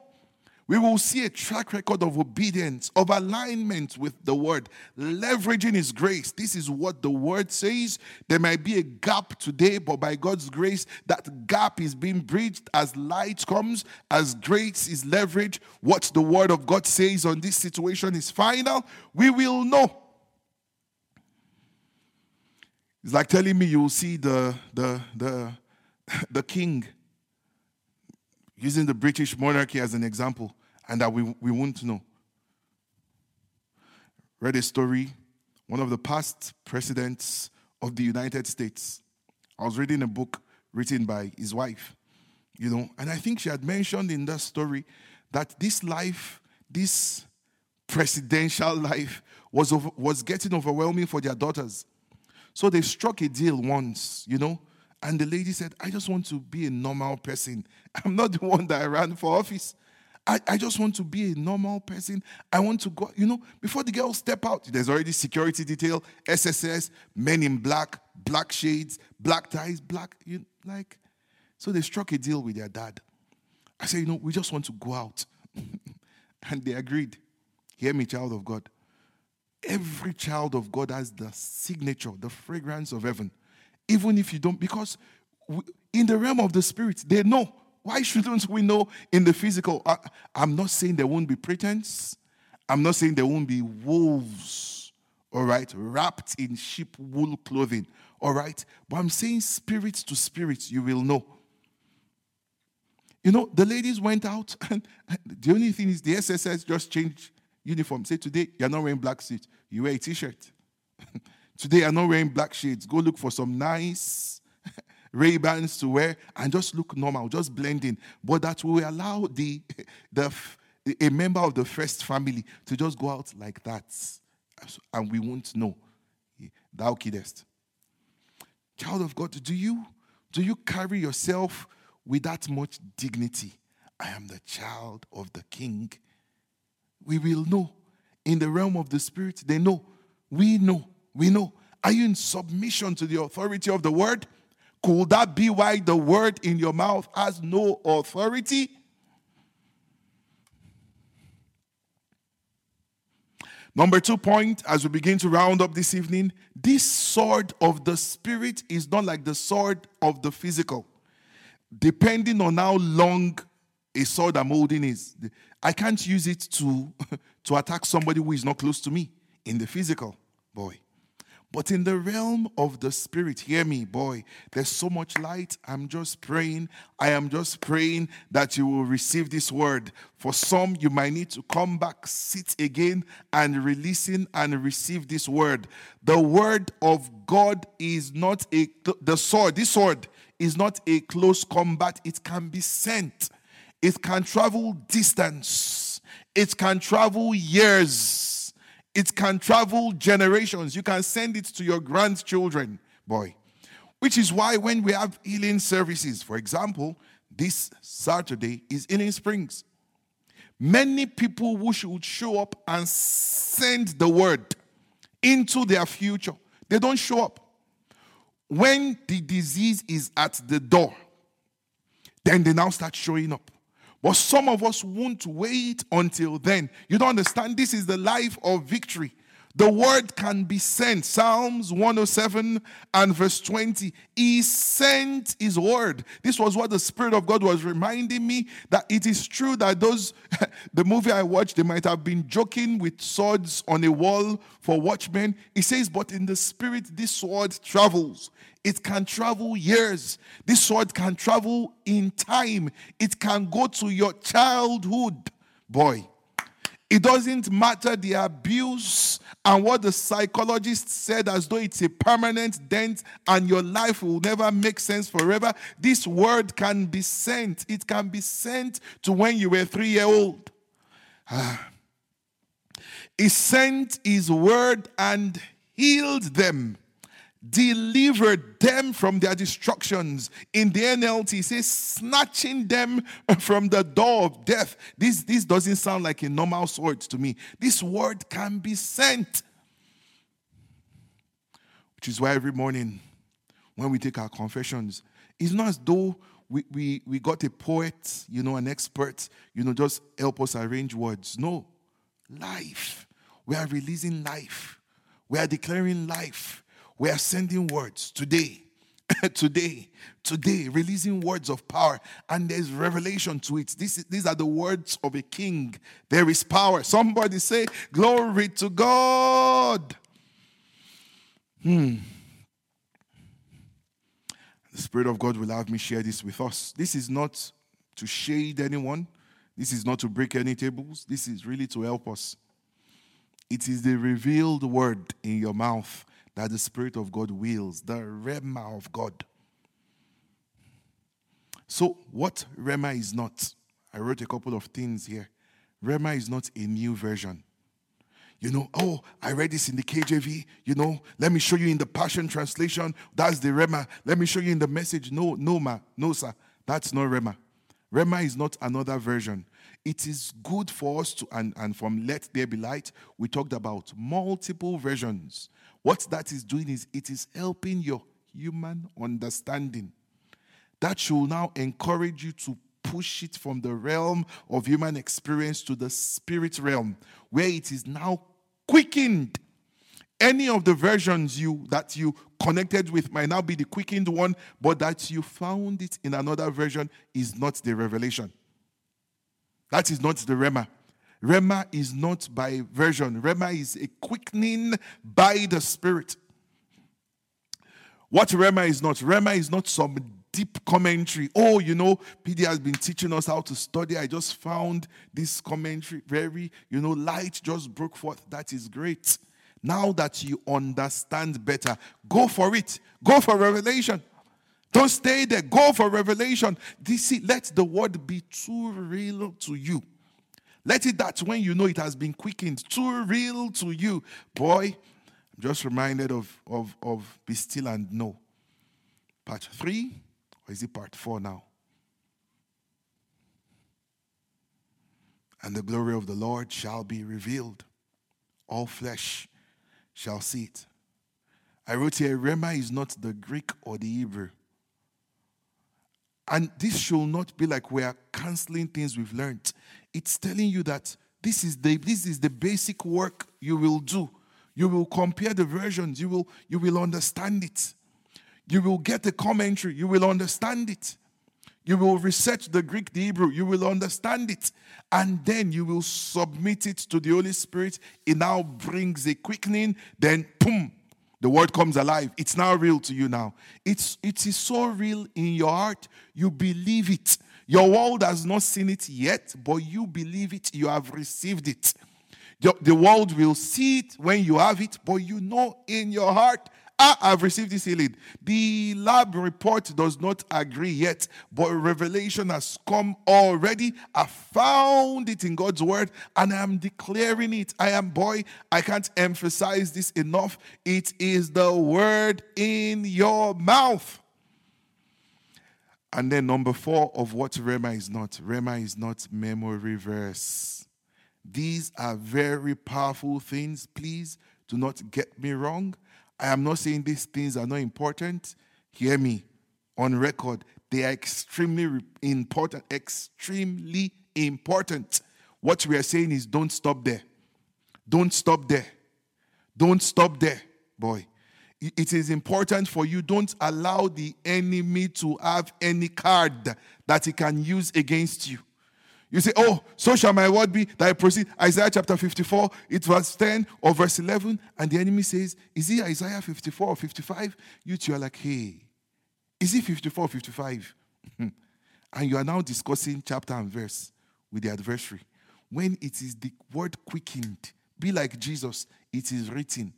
A: we will see a track record of obedience, of alignment with the word, leveraging his grace. This is what the word says. There might be a gap today, but by God's grace, that gap is being bridged as light comes, as grace is leveraged. What the word of God says on this situation is final. We will know. It's like telling me you will see the, the, the, the king using the British monarchy as an example, and that we, we won't know. Read a story, one of the past presidents of the United States. I was reading a book written by his wife, you know, and I think she had mentioned in that story that this life, this presidential life, was, over, was getting overwhelming for their daughters. So they struck a deal once, you know, and the lady said, I just want to be a normal person. I'm not the one that I ran for office. I, I just want to be a normal person. I want to go, you know, before the girls step out, there's already security detail, SSS, men in black, black shades, black ties, black, you like. So they struck a deal with their dad. I said, you know, we just want to go out. and they agreed. Hear me, child of God. Every child of God has the signature, the fragrance of heaven even if you don't, because in the realm of the spirit, they know. Why shouldn't we know in the physical? I, am not saying there won't be pretense. I'm not saying there won't be wolves, all right, wrapped in sheep wool clothing, all right? But I'm saying spirit to spirit, you will know. You know, the ladies went out, and the only thing is the SSS just changed uniform. Say today, you're not wearing black suit, you wear a t shirt. Today, I'm not wearing black shades. Go look for some nice Ray Bans to wear and just look normal, just blend in. But that will allow the, the a member of the first family to just go out like that, and we won't know. Thou. Child of God, do you do you carry yourself with that much dignity? I am the child of the King. We will know. In the realm of the Spirit, they know. We know. We know. Are you in submission to the authority of the word? Could that be why the word in your mouth has no authority? Number two point, as we begin to round up this evening, this sword of the spirit is not like the sword of the physical. Depending on how long a sword I'm holding is, I can't use it to, to attack somebody who is not close to me in the physical. Boy. But in the realm of the spirit, hear me, boy, there's so much light. I'm just praying. I am just praying that you will receive this word. For some, you might need to come back, sit again, and releasing and receive this word. The word of God is not a, the sword, this sword is not a close combat. It can be sent, it can travel distance, it can travel years it can travel generations. You can send it to your grandchildren, boy. Which is why when we have healing services, for example, this Saturday is Healing Springs. Many people who should show up and send the word into their future, they don't show up. When the disease is at the door, then they now start showing up. But some of us won't wait until then. You don't understand? This is the life of victory. The word can be sent. Psalms 107 and verse 20. He sent his word. This was what the Spirit of God was reminding me that it is true that those, the movie I watched, they might have been joking with swords on a wall for watchmen. He says, but in the Spirit, this sword travels. It can travel years. This sword can travel in time. It can go to your childhood, boy. It doesn't matter the abuse and what the psychologist said as though it's a permanent dent and your life will never make sense forever. This word can be sent. It can be sent to when you were three year old. Ah. He sent his word and healed them, delivered them from their destructions. In the NLT, says, snatching them from the door of death. This, this doesn't sound like a normal sword to me. This word can be sent. Which is why every morning when we take our confessions, it's not as though we, we, we got a poet, you know, an expert, you know, just help us arrange words. No. Life. We are releasing life. We are declaring life. We are sending words today. today, today, releasing words of power, and there's revelation to it. This, these are the words of a king. There is power. Somebody say, Glory to God. Hmm. The Spirit of God will have me share this with us. This is not to shade anyone, this is not to break any tables, this is really to help us. It is the revealed word in your mouth that the Spirit of God wills, the Rhema of God. So, what Rhema is not, I wrote a couple of things here. Rhema is not a new version you know, oh, I read this in the KJV, you know, let me show you in the Passion Translation. That's the Rhema. Let me show you in the message. No, no, ma, no, sir. That's not Rhema. Rhema is not another version. It is good for us to, and, and from Let There Be Light, we talked about multiple versions. What that is doing is it is helping your human understanding. That should now encourage you to push it from the realm of human experience to the spirit realm, where it is now quickened. Any of the versions you that you connected with might now be the quickened one, but that you found it in another version is not the revelation. That is not the Rhema. Rhema is not by version. Rhema is a quickening by the Spirit. What Rhema is not? Rhema is not some deep commentary. Oh, you know, PD has been teaching us how to study. I just found this commentary very, you know, light just broke forth. That is great. Now that you understand better, go for it. Go for revelation. Don't stay there. Go for revelation. This, let the word be too real to you. Let it that when you know it has been quickened, too real to you. Boy, I'm just reminded of, of, of Be Still and Know. Part 3 or is it part four now? And the glory of the Lord shall be revealed. All flesh shall see it. I wrote here, Rhema is not the Greek or the Hebrew. And this should not be like we are canceling things we've learned. It's telling you that this is the, this is the basic work you will do. You will compare the versions, you will, you will understand it. You will get the commentary, you will understand it. You will research the Greek, the Hebrew, you will understand it. And then you will submit it to the Holy Spirit. It now brings a quickening, then boom, the word comes alive. It's now real to you now. It's it is so real in your heart, you believe it. Your world has not seen it yet, but you believe it, you have received it. The, the world will see it when you have it, but you know in your heart Ah, I've received this healing. The lab report does not agree yet, but revelation has come already. I found it in God's word and I am declaring it. I am, boy, I can't emphasize this enough. It is the word in your mouth. And then number four of what Rhema is not. Rhema is not memory verse. These are very powerful things. Please do not get me wrong. I am not saying these things are not important. Hear me on record. They are extremely important, extremely important. What we are saying is don't stop there. Don't stop there. Don't stop there, boy. It is important for you. Don't allow the enemy to have any card that he can use against you. You say, Oh, so shall my word be that I proceed. Isaiah chapter 54, it verse 10 or verse 11. And the enemy says, Is it Isaiah 54 or 55? You two are like, Hey, is it 54 or 55? and you are now discussing chapter and verse with the adversary. When it is the word quickened, be like Jesus, it is written.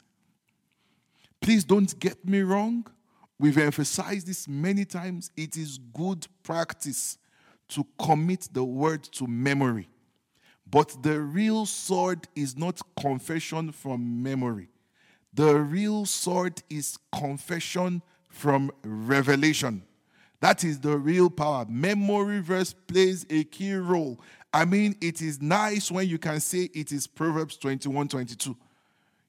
A: Please don't get me wrong. We've emphasized this many times. It is good practice to commit the word to memory. But the real sword is not confession from memory. The real sword is confession from revelation. That is the real power. Memory verse plays a key role. I mean, it is nice when you can say it is Proverbs 21 22.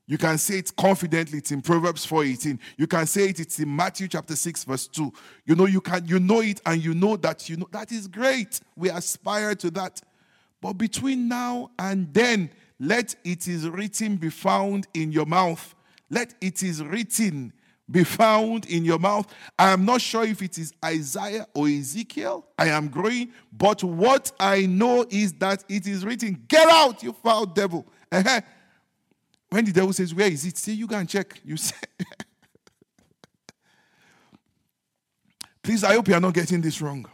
A: You can say it confidently. It's in Proverbs 4:18. You can say it. It's in Matthew chapter 6, verse 2. You know, you can you know it, and you know that you know that is great. We aspire to that. But between now and then, let it is written be found in your mouth. Let it is written be found in your mouth. I am not sure if it is Isaiah or Ezekiel. I am growing, but what I know is that it is written, Get out, you foul devil. When the devil says, Where is it? Say, You can check. You say, Please, I hope you are not getting this wrong.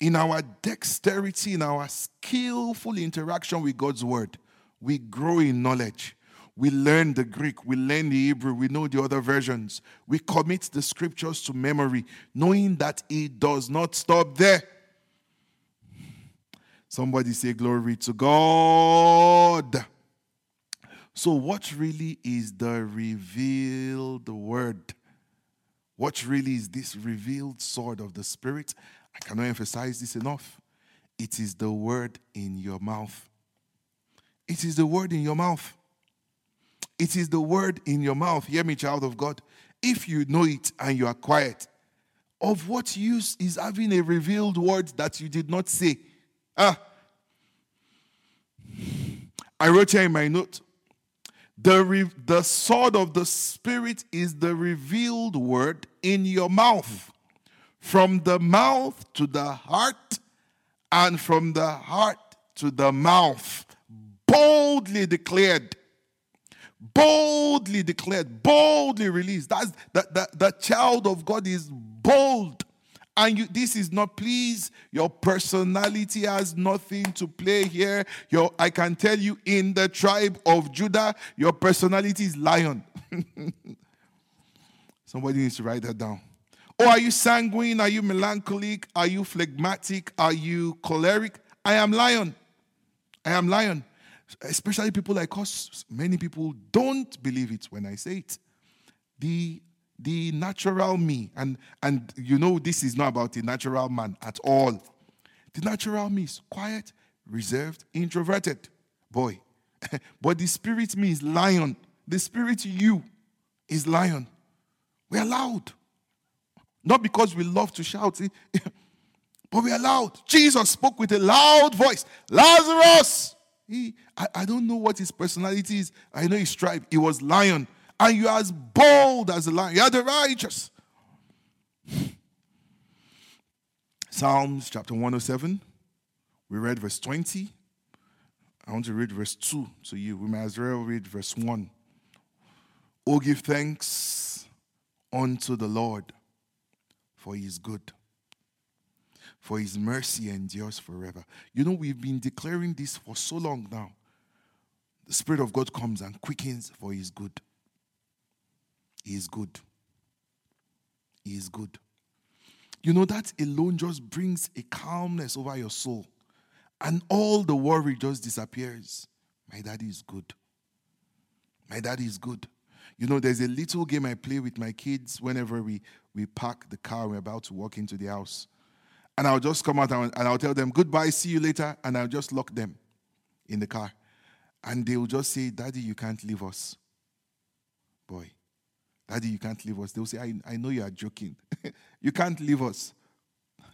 A: In our dexterity, in our skillful interaction with God's word, we grow in knowledge. We learn the Greek, we learn the Hebrew, we know the other versions. We commit the scriptures to memory, knowing that it does not stop there. Somebody say, Glory to God. So, what really is the revealed word? What really is this revealed sword of the Spirit? I cannot emphasize this enough. It is the word in your mouth. It is the word in your mouth. It is the word in your mouth. Hear me, child of God. If you know it and you are quiet, of what use is having a revealed word that you did not say? Ah, I wrote here in my note the, re- the sword of the Spirit is the revealed word in your mouth, from the mouth to the heart, and from the heart to the mouth, boldly declared boldly declared, boldly released. That's the, the, the child of God is bold. And you, this is not, please, your personality has nothing to play here. Your, I can tell you, in the tribe of Judah, your personality is lion. Somebody needs to write that down. Oh, are you sanguine? Are you melancholic? Are you phlegmatic? Are you choleric? I am lion. I am lion especially people like us, many people don't believe it when I say it. The the natural me, and and you know this is not about the natural man at all. The natural me is quiet, reserved, introverted. Boy. but the spirit me is lion. The spirit you is lion. We are loud. Not because we love to shout, but we are loud. Jesus spoke with a loud voice Lazarus, he, I, I don't know what his personality is. I know his tribe. He was lion. And you are as bold as a lion. You are the righteous. Psalms chapter 107. We read verse 20. I want to read verse 2 to you. We may as well read verse 1. Oh, give thanks unto the Lord, for he is good for his mercy endures forever. You know, we've been declaring this for so long now. The Spirit of God comes and quickens for his good. He is good. He is good. You know, that alone just brings a calmness over your soul. And all the worry just disappears. My daddy is good. My daddy is good. You know, there's a little game I play with my kids whenever we, we park the car, we're about to walk into the house. And I'll just come out and I'll tell them, goodbye, see you later. And I'll just lock them in the car. And they'll just say, Daddy, you can't leave us. Boy, Daddy, you can't leave us. They'll say, I, I know you are joking. you can't leave us.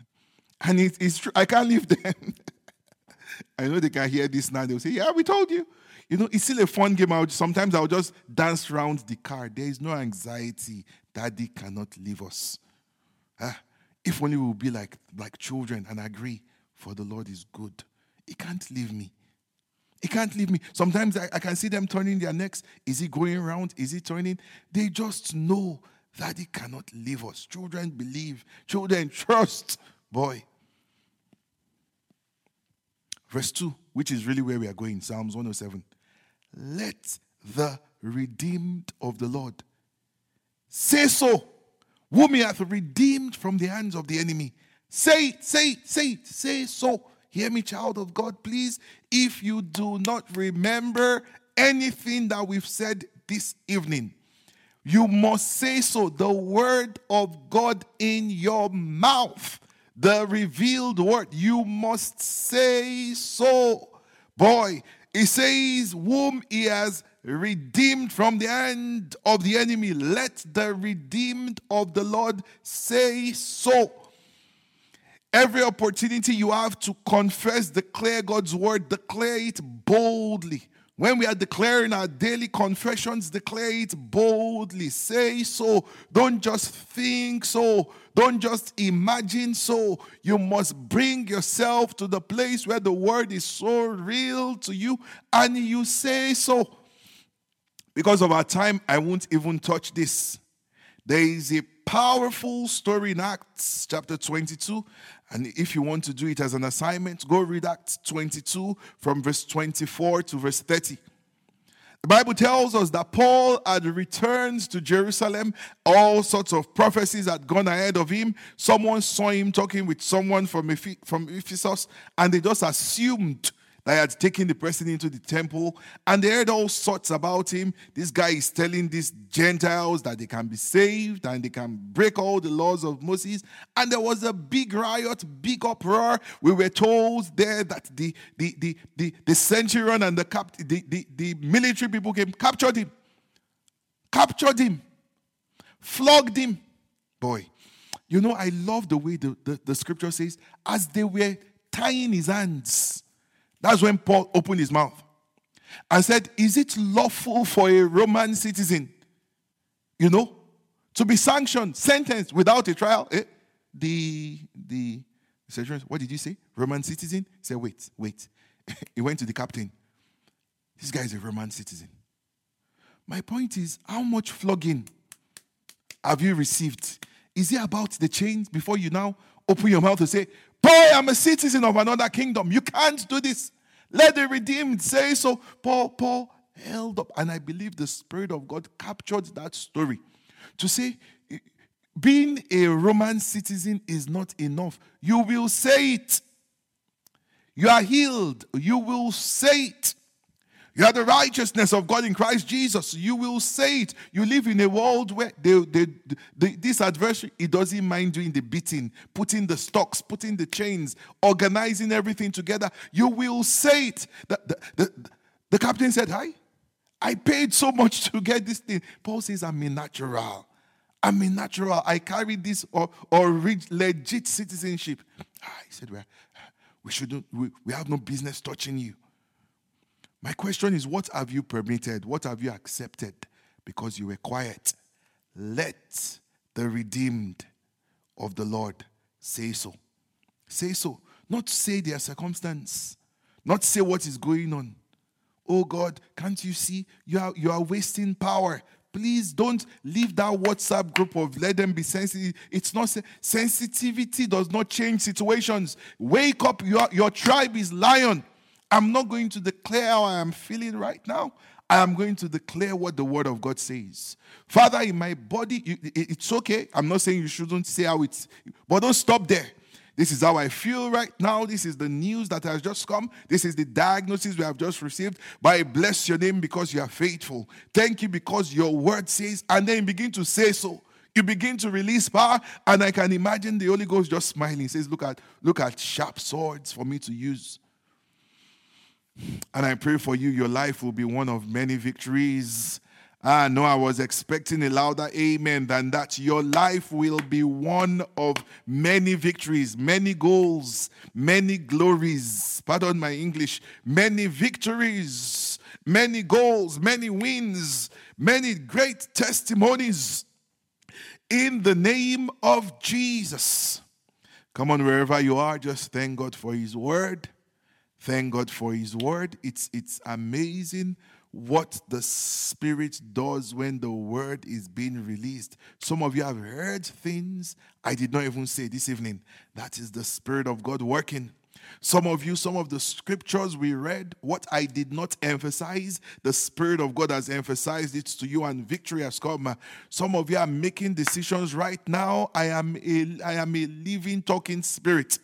A: And it, it's true. I can't leave them. I know they can hear this now. They'll say, Yeah, we told you. You know, it's still a fun game. I'll, sometimes I'll just dance around the car. There is no anxiety. Daddy cannot leave us. Huh? If only we will be like, like children and agree, for the Lord is good. He can't leave me. He can't leave me. Sometimes I, I can see them turning their necks. Is he going around? Is he turning? They just know that he cannot leave us. Children believe. Children trust. Boy. Verse 2, which is really where we are going, Psalms 107. Let the redeemed of the Lord say so whom he hath redeemed from the hands of the enemy. Say it, say it, say it, say so. Hear me, child of God, please. If you do not remember anything that we've said this evening, you must say so. The word of God in your mouth, the revealed word, you must say so. Boy, it says, Whom he has redeemed from the hand of the enemy. Let the redeemed of the Lord say so. Every opportunity you have to confess, declare God's word, declare it boldly. When we are declaring our daily confessions, declare it boldly. Say so. Don't just think so. Don't just imagine so. You must bring yourself to the place where the word is so real to you and you say so. Because of our time, I won't even touch this. There is a powerful story in Acts chapter 22. And if you want to do it as an assignment, go read Acts 22 from verse 24 to verse 30. The Bible tells us that Paul had returned to Jerusalem. All sorts of prophecies had gone ahead of him. Someone saw him talking with someone from Ephesus, and they just assumed that had taken the person into the temple and they heard all sorts about him. This guy is telling these Gentiles that they can be saved and they can break all the laws of Moses. And there was a big riot, big uproar. We were told there that the the the the, the centurion and the, cap, the, the, the military people came, captured him, captured him, flogged him. Boy, you know, I love the way the, the, the scripture says, as they were tying his hands that's when Paul opened his mouth and said, Is it lawful for a Roman citizen, you know, to be sanctioned, sentenced without a trial? Eh? The, the, what did you say? Roman citizen? He said, Wait, wait. he went to the captain. This guy is a Roman citizen. My point is, how much flogging have you received? Is it about the chains before you now open your mouth to say, Boy, I'm a citizen of another kingdom. You can't do this. Let the redeemed say so. Paul, Paul held up, and I believe the Spirit of God captured that story to say, being a Roman citizen is not enough. You will say it. You are healed. You will say it. You are the righteousness of God in Christ Jesus. You will say it. You live in a world where they, they, they, this adversary, he doesn't mind doing the beating, putting the stocks, putting the chains, organizing everything together. You will say it. The, the, the, the captain said, Hi, I paid so much to get this thing. Paul says, I'm a natural. I'm a natural. I carry this or, or legit citizenship. Ah, he said, well, we shouldn't, we, we have no business touching you. My question is what have you permitted? What have you accepted because you were quiet? Let the redeemed of the Lord say so. Say so. Not say their circumstance, not say what is going on. Oh God, can't you see? You are, you are wasting power. Please don't leave that WhatsApp group of let them be sensitive. It's not sensitivity does not change situations. Wake up, your, your tribe is lion. I'm not going to declare how I am feeling right now. I am going to declare what the word of God says. Father, in my body, it's okay. I'm not saying you shouldn't say how it's, but don't stop there. This is how I feel right now. This is the news that has just come. This is the diagnosis we have just received. But I bless your name because you are faithful. Thank you because your word says, and then begin to say so. You begin to release power, and I can imagine the Holy Ghost just smiling. He says, Look at, look at sharp swords for me to use. And I pray for you, your life will be one of many victories. Ah, I know I was expecting a louder amen than that. Your life will be one of many victories, many goals, many glories. Pardon my English. Many victories, many goals, many wins, many great testimonies in the name of Jesus. Come on, wherever you are, just thank God for His word. Thank God for His word. It's, it's amazing what the Spirit does when the word is being released. Some of you have heard things I did not even say this evening. That is the Spirit of God working. Some of you, some of the scriptures we read, what I did not emphasize, the Spirit of God has emphasized it to you, and victory has come. Some of you are making decisions right now. I am a, I am a living, talking spirit.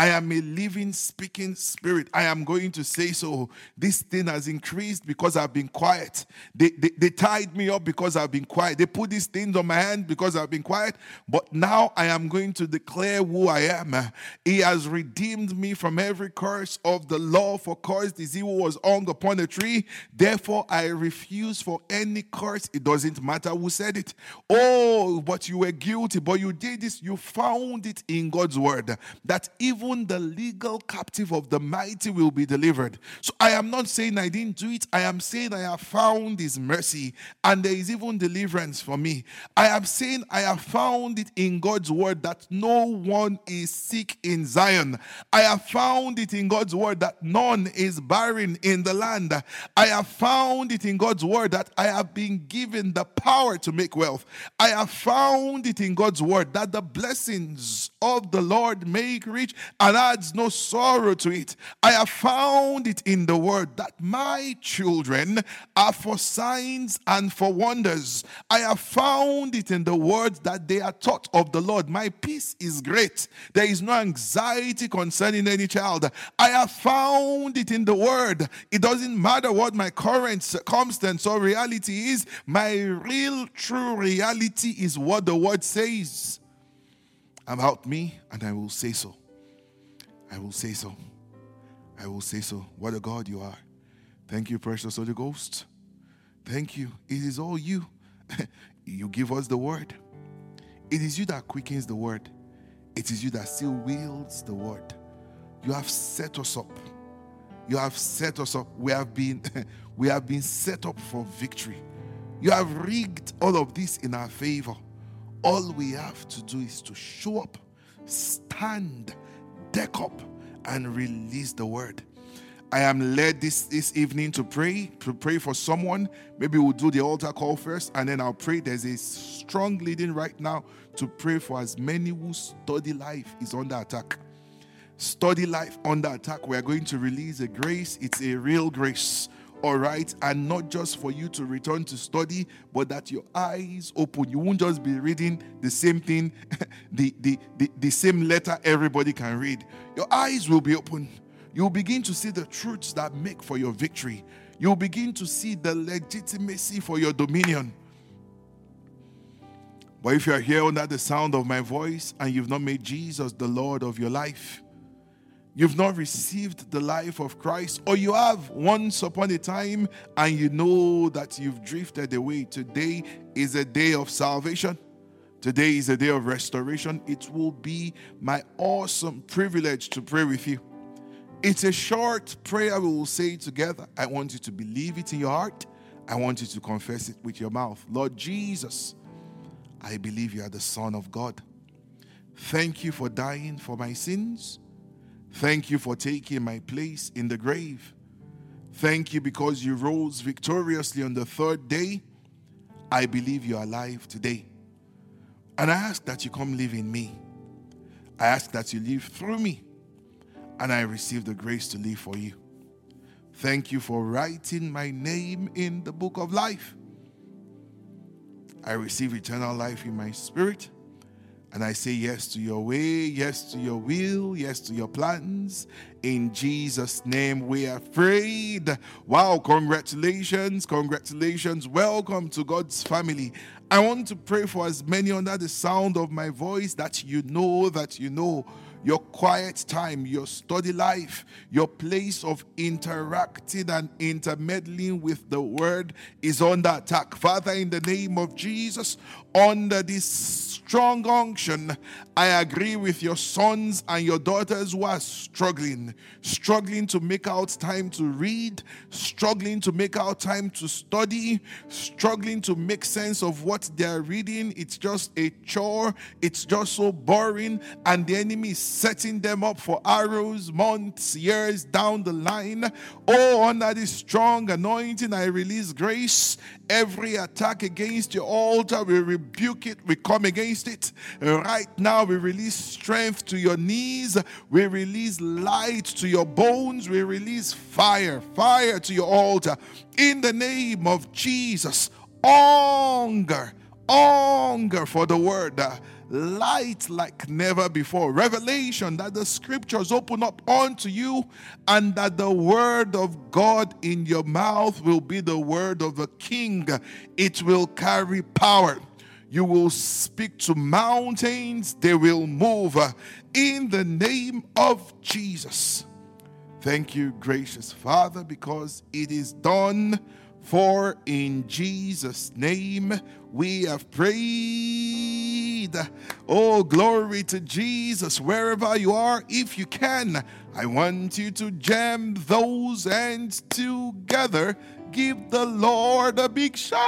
A: I am a living, speaking spirit. I am going to say so. This thing has increased because I've been quiet. They, they, they tied me up because I've been quiet. They put these things on my hand because I've been quiet. But now I am going to declare who I am. He has redeemed me from every curse of the law, for curse is he was hung upon a tree. Therefore, I refuse for any curse. It doesn't matter who said it. Oh, but you were guilty, but you did this. You found it in God's word that even the legal captive of the mighty will be delivered. So I am not saying I didn't do it. I am saying I have found his mercy and there is even deliverance for me. I am saying I have found it in God's word that no one is sick in Zion. I have found it in God's word that none is barren in the land. I have found it in God's word that I have been given the power to make wealth. I have found it in God's word that the blessings of the Lord make rich and adds no sorrow to it. I have found it in the word that my children are for signs and for wonders. I have found it in the word that they are taught of the Lord. My peace is great. There is no anxiety concerning any child. I have found it in the word. It doesn't matter what my current circumstance or reality is, my real, true reality is what the word says about me, and I will say so. I will say so. I will say so. What a God you are. Thank you, precious Holy Ghost. Thank you. It is all you. you give us the word. It is you that quickens the word. It is you that still wields the word. You have set us up. You have set us up. We have been we have been set up for victory. You have rigged all of this in our favor. All we have to do is to show up, stand, deck up, and release the word. I am led this, this evening to pray, to pray for someone. Maybe we'll do the altar call first, and then I'll pray. There's a strong leading right now to pray for as many who study life is under attack. Study life under attack. We are going to release a grace. It's a real grace all right, and not just for you to return to study, but that your eyes open. You won't just be reading the same thing, the, the, the, the same letter everybody can read. Your eyes will be open. You'll begin to see the truths that make for your victory. You'll begin to see the legitimacy for your dominion. But if you are here under the sound of my voice and you've not made Jesus the Lord of your life, you've not received the life of Christ, or you have once upon a time and you know that you've drifted away, today is a day of salvation. Today is a day of restoration. It will be my awesome privilege to pray with you. It's a short prayer we will say together. I want you to believe it in your heart. I want you to confess it with your mouth. Lord Jesus, I believe you are the Son of God. Thank you for dying for my sins. Thank you for taking my place in the grave. Thank you because you rose victoriously on the third day. I believe you're alive today. And I ask that you come live in me. I ask that you live through me. And I receive the grace to live for you. Thank you for writing my name in the book of life. I receive eternal life in my spirit. And I say yes to your way, yes to your will, yes to your plans. In Jesus' name, we are prayed. Wow, congratulations, congratulations. Welcome to God's family. I want to pray for as many under the sound of my voice that you know that you know your quiet time, your study life, your place of interacting and intermeddling with the word is under attack. Father, in the name of Jesus, under this strong unction, I agree with your sons and your daughters who are struggling, struggling to make out time to read, struggling to make out time to study, struggling to make sense of what they're reading. It's just a chore, it's just so boring, and the enemy is setting them up for arrows, months, years down the line. Oh, under this strong anointing, I release grace. Every attack against your altar, we rebuke it, we come against it. Right now, we release strength to your knees, we release light to your bones, we release fire, fire to your altar. In the name of Jesus, hunger, hunger for the word light like never before. Revelation that the scriptures open up unto you, and that the word of God in your mouth will be the word of a king. It will carry power. You will speak to mountains, they will move in the name of Jesus. Thank you, gracious Father, because it is done. For in Jesus' name we have prayed. Oh, glory to Jesus. Wherever you are, if you can, I want you to jam those hands together. Give the Lord a big shout.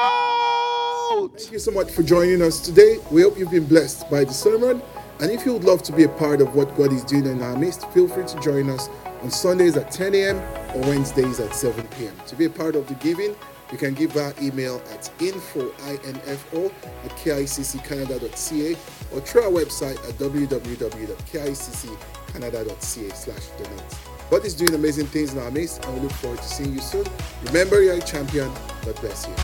B: Thank you so much for joining us today. We hope you've been blessed by the sermon. And if you would love to be a part of what God is doing in our midst, feel free to join us on Sundays at 10 a.m. or Wednesdays at 7 p.m. To be a part of the giving, you can give our email at info, I-N-F-O, at kicccanada.ca or through our website at www.kicccanada.ca slash donate. God is doing amazing things in our midst and we look forward to seeing you soon. Remember, you're a champion. God bless you.